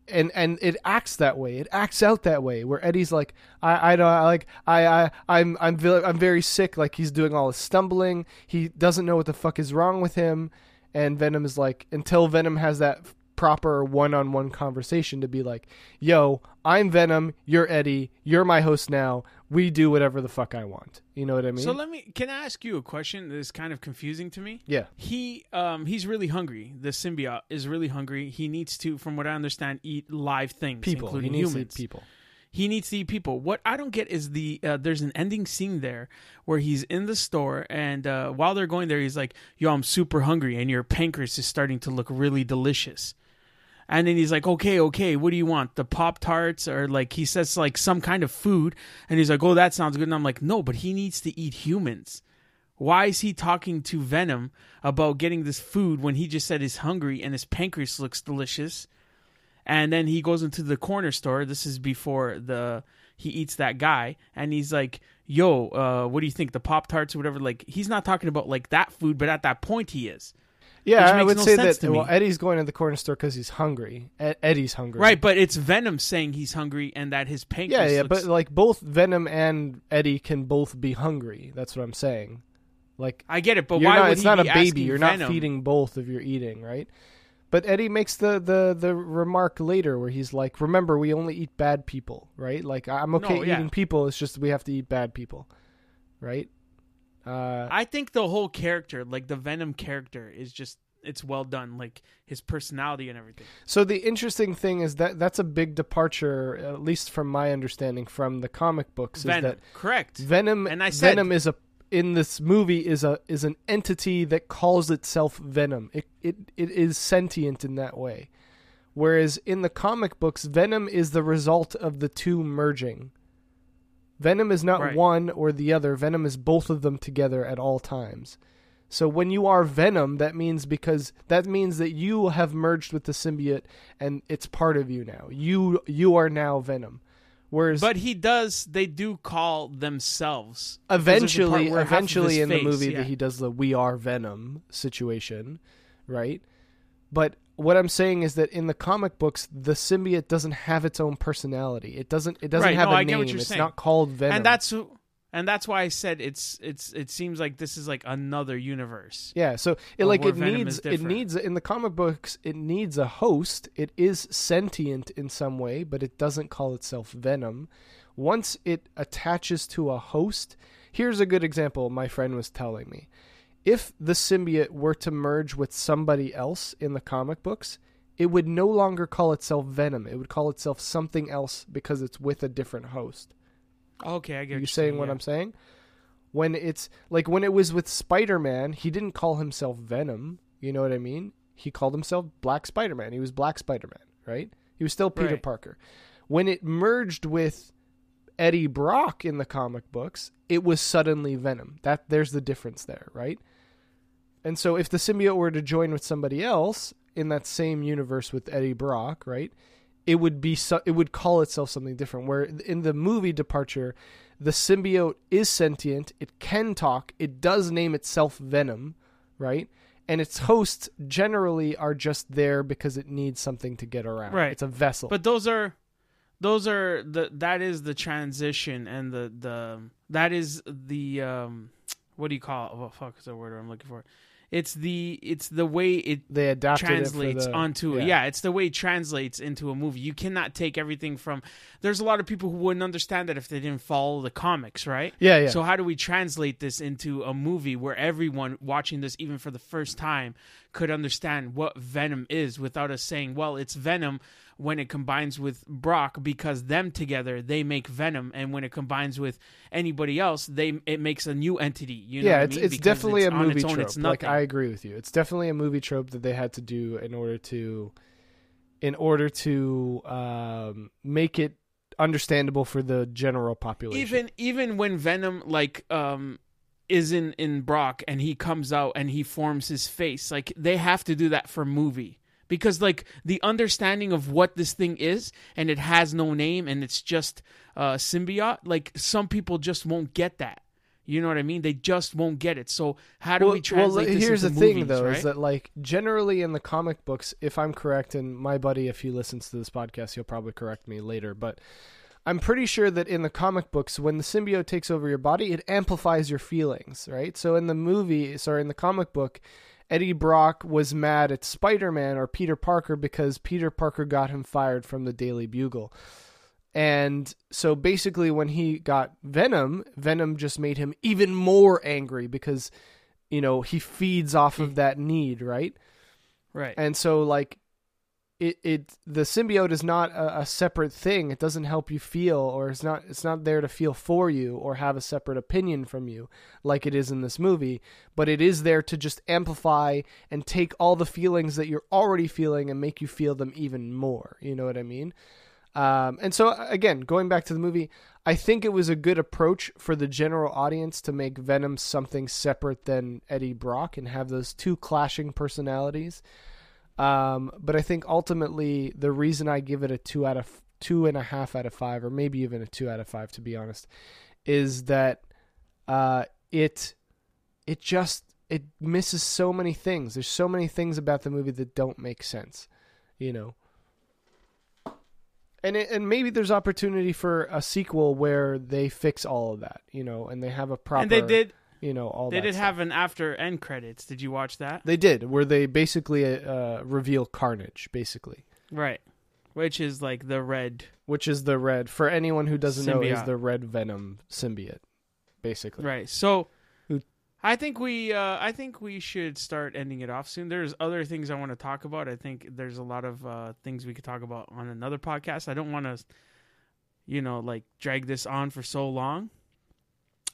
and and it acts that way. It acts out that way. Where Eddie's like, I I don't I like I I I'm I'm I'm very sick. Like he's doing all his stumbling. He doesn't know what the fuck is wrong with him. And Venom is like, until Venom has that proper one-on-one conversation to be like, "Yo, I'm Venom. You're Eddie. You're my host now. We do whatever the fuck I want." You know what I mean? So let me can I ask you a question that is kind of confusing to me? yeah. He um he's really hungry. The symbiote is really hungry. He needs to, from what I understand, eat live things, People. He including needs to humans. eat people. He needs to eat people. What I don't get is the uh, there's an ending scene there where he's in the store and uh, while they're going there, he's like, "Yo, I'm super hungry, and your pancreas is starting to look really delicious." And then he's like, "Okay, okay, what do you want? The pop tarts or like he says like some kind of food?" And he's like, "Oh, that sounds good." And I'm like, "No, but he needs to eat humans." Why is he talking to Venom about getting this food when he just said he's hungry and his pancreas looks delicious? And then he goes into the corner store. This is before the he eats that guy, and he's like, "Yo, uh, what do you think? The Pop Tarts or whatever." Like he's not talking about like that food, but at that point he is. Yeah, I would no say that. Well. Eddie's going to the corner store because he's hungry. Ed- Eddie's hungry. Right, but it's Venom saying he's hungry and that his Yeah, pancreas. yeah, looks- but like both Venom and Eddie can both be hungry. That's what I'm saying. Like I get it, but why not, it's not a baby. You're Venom? not feeding both if you're eating, right? But Eddie makes the, the, the remark later where he's like, "Remember, we only eat bad people, right? Like I'm okay No, yeah. eating people. It's just we have to eat bad people, right?" Uh, I think the whole character, like the Venom character, is just it's well done, like his personality and everything. so the interesting thing is that that's a big departure, at least from my understanding, from the comic books. Venom, Is that correct? Venom And I said- Venom is a in this movie is a is an entity that calls itself Venom. It it it is sentient in that way. Whereas in the comic books Venom is the result of the two merging. Venom is not Right. one or the other. Venom is both of them together at all times. So when you are Venom, that means because that means that you have merged with the symbiote and it's part of you now. You you are now Venom. Whereas But he does. They do call themselves. 'Cause there's a part eventually of eventually in face- the movie yeah. that he does the we are venom situation right but what i'm saying is that in the comic books the symbiote doesn't have its own personality. It doesn't it doesn't Right, have no, a I name. it's saying. not called venom. And that's and that's why I said it's it's it seems like this is like another universe. yeah so it like it Venom needs it needs in the comic books it needs a host. It is sentient in some way but it doesn't call itself venom. Once it attaches to a host here's a good example my friend was telling me if the symbiote were to merge with somebody else in the comic books, it would no longer call itself Venom. It would call itself something else because it's with a different host. Okay, I get. You you're saying what. I'm saying? When it's like when it was with Spider Man, he didn't call himself Venom. You know what I mean? He called himself Black Spider Man. He was Black Spider Man, right? He was still Peter Right. Parker. When it merged with Eddie Brock in the comic books, it was suddenly Venom. That there's the difference there, right? And so if the symbiote were to join with somebody else in that same universe with Eddie Brock, right? It would be so, it would call itself something different. Where in the movie Departure, the symbiote is sentient, it can talk, it does name itself Venom, right? And its hosts generally are just there because it needs something to get around. Right. It's a vessel. But those are those are the that is the transition and the the that is the um what do you call it? Oh fuck is the word I'm looking for? It's the it's the way it they adapted translates it for the, onto yeah. yeah. it's the way it translates into a movie you cannot take everything from there's a lot of people who wouldn't understand that if they didn't follow the comics right Yeah, yeah. so how do we translate this into a movie where everyone watching this even for the first time could understand what venom is without us saying well it's venom when it combines with brock because them together they make venom and when it combines with anybody else they it makes a new entity you know yeah, what I it's mean? it's Because definitely a movie its own, trope. it's Like. I agree with you. It's definitely a movie trope that they had to do in order to, in order to um, make it understandable for the general population. even even when Venom like um is in in Brock and he comes out and he forms his face like they have to do that for movie because like the understanding of what this thing is and it has no name and it's just uh symbiote like some people just won't get that. You know what I mean? They just won't get it. So how do we translate this Well, here's into the thing movies, though right? is that like generally in the comic books if i'm correct and my buddy if he listens to this podcast he'll probably correct me later but i'm pretty sure that in the comic books when the symbiote takes over your body it amplifies your feelings right? So in the movie sorry in the comic book eddie brock was mad at spider-man or peter parker because peter parker got him fired from the daily bugle and so basically, when he got Venom, Venom just made him even more angry because, you know, he feeds off of that need, right? right And so, like, it, it the symbiote is not a, a separate thing. It doesn't help you feel, or it's not it's not there to feel for you or have a separate opinion from you, like it is in this movie. But it is there to just amplify and take all the feelings that you're already feeling and make you feel them even more. You know what I mean? Um, and so again, going back to the movie, I think it was a good approach for the general audience to make Venom something separate than Eddie Brock and have those two clashing personalities. Um, but I think ultimately the reason I give it a two out of two and a half out of five, or maybe even a two out of five, to be honest, is that uh, it it just it misses so many things. There's so many things about the movie that don't make sense, you know. And it, and maybe there's opportunity for a sequel where they fix all of that, you know, and they have a proper and they did you know all they that did stuff. have an after end credits did you watch that They did, where they basically uh, reveal Carnage, basically, right which is like the red which is the red. For anyone who doesn't know, is the red Venom symbiote, basically. Right. So I think we uh, I think we should start ending it off soon. There's other things I want to talk about. I think there's a lot of uh, things we could talk about on another podcast. I don't want to you know like drag this on for so long.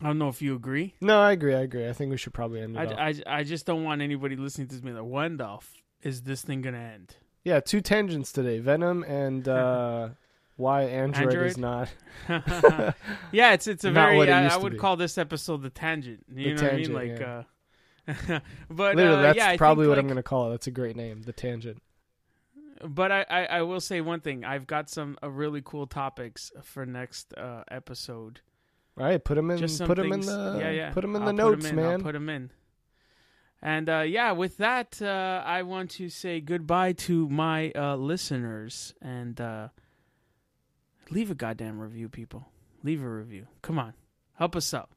I don't know if you agree. No, I agree. I agree. I think we should probably end it I. I, I just don't want anybody listening to this being like, when the f- is this thing gonna end? yeah, two tangents today: Venom and uh, why Android, is not. yeah, it's it's a very I, I would call this episode the tangent. You The know tangent, what I mean? Like yeah. uh but Literally, uh, that's yeah, probably think, what I'm going to call it. That's a great name, the tangent. But I, I, I will say one thing. I've got some uh, really cool topics for next uh, episode. All right, put them in. Just Put them in the. yeah, yeah. Put them in I'll the notes, in, man. I'll put them in. And uh, yeah, with that, uh, I want to say goodbye to my uh, listeners and uh, leave a goddamn review, people. Leave a review. Come on, help us out.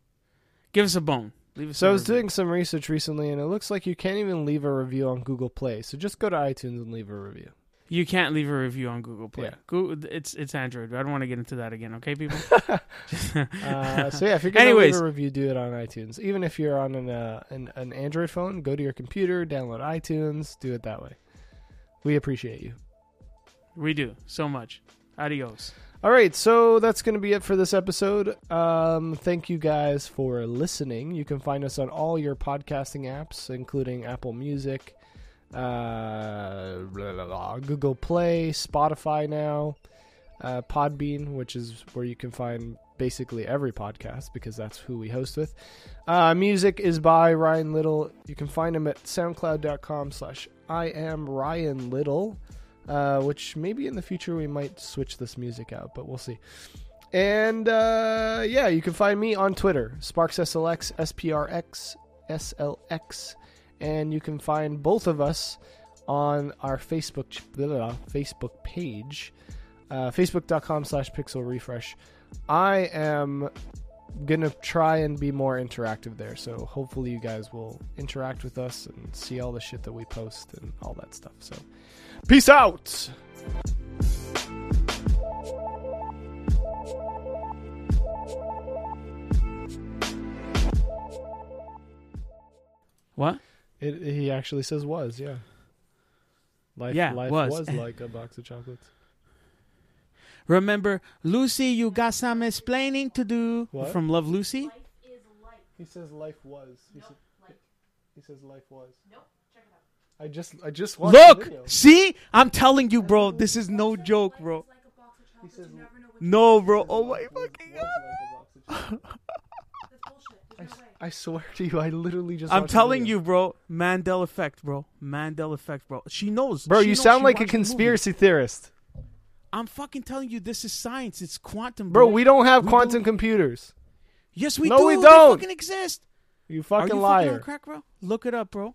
Give us a bone. Leave us. So I was review. doing some research recently, and it looks like you can't even leave a review on Google Play. So just go to iTunes and leave a review. You can't leave a review on Google Play. Yeah. Google, it's it's Android. I don't want to get into that again. Okay, people. Uh, so yeah, if you're gonna Anyways. leave a review, do it on iTunes. Even if you're on an, uh, an an Android phone, go to your computer, download iTunes, do it that way. We appreciate you. we do so much. Adios. All right, so that's going to be it for this episode. Um, thank you guys for listening. You can find us on all your podcasting apps, including Apple Music, uh, blah, blah, blah, Google Play, Spotify now, uh, Podbean, which is where you can find basically every podcast because that's who we host with. Uh, music is by Ryan Little. You can find him at soundcloud.com slash I am Ryan Little, uh, which maybe in the future we might switch this music out, but we'll see. And uh, yeah, you can find me on Twitter, SparksSLX, SPRX, SLX. And you can find both of us on our Facebook blah, blah, Facebook page, uh, facebook.com slash pixel refresh. I am gonna try and be more interactive there, so hopefully you guys will interact with us and see all the shit that we post and all that stuff. So, peace out. What? It, he actually says was, yeah. Life, Yeah, life was. was like a box of chocolates. Remember, Lucy, you got some explaining to do What? from Love Lucy. Life is life. He says life was. He, Nope, said, like, he says life was. nope, check it out. I just I just watched the Look, video. see, I'm telling you, bro. This is no joke, bro. Life is like a box of He chocolates. says You never know which No, bro. Oh my fucking god. like a box of chocolates. That's bullshit. I, There's s- no way. I swear to you, I literally just. I'm telling you, bro. Mandela effect, bro. Mandela effect, bro. She knows, bro. She You knows sound like a watched the conspiracy theorist, I'm fucking telling you, this is science. It's quantum, bro. bro. We don't have We quantum do- computers. yes, we No, do. we don't. fucking exist. You Are fucking you liar. fucking on crack, bro? Look it up, bro.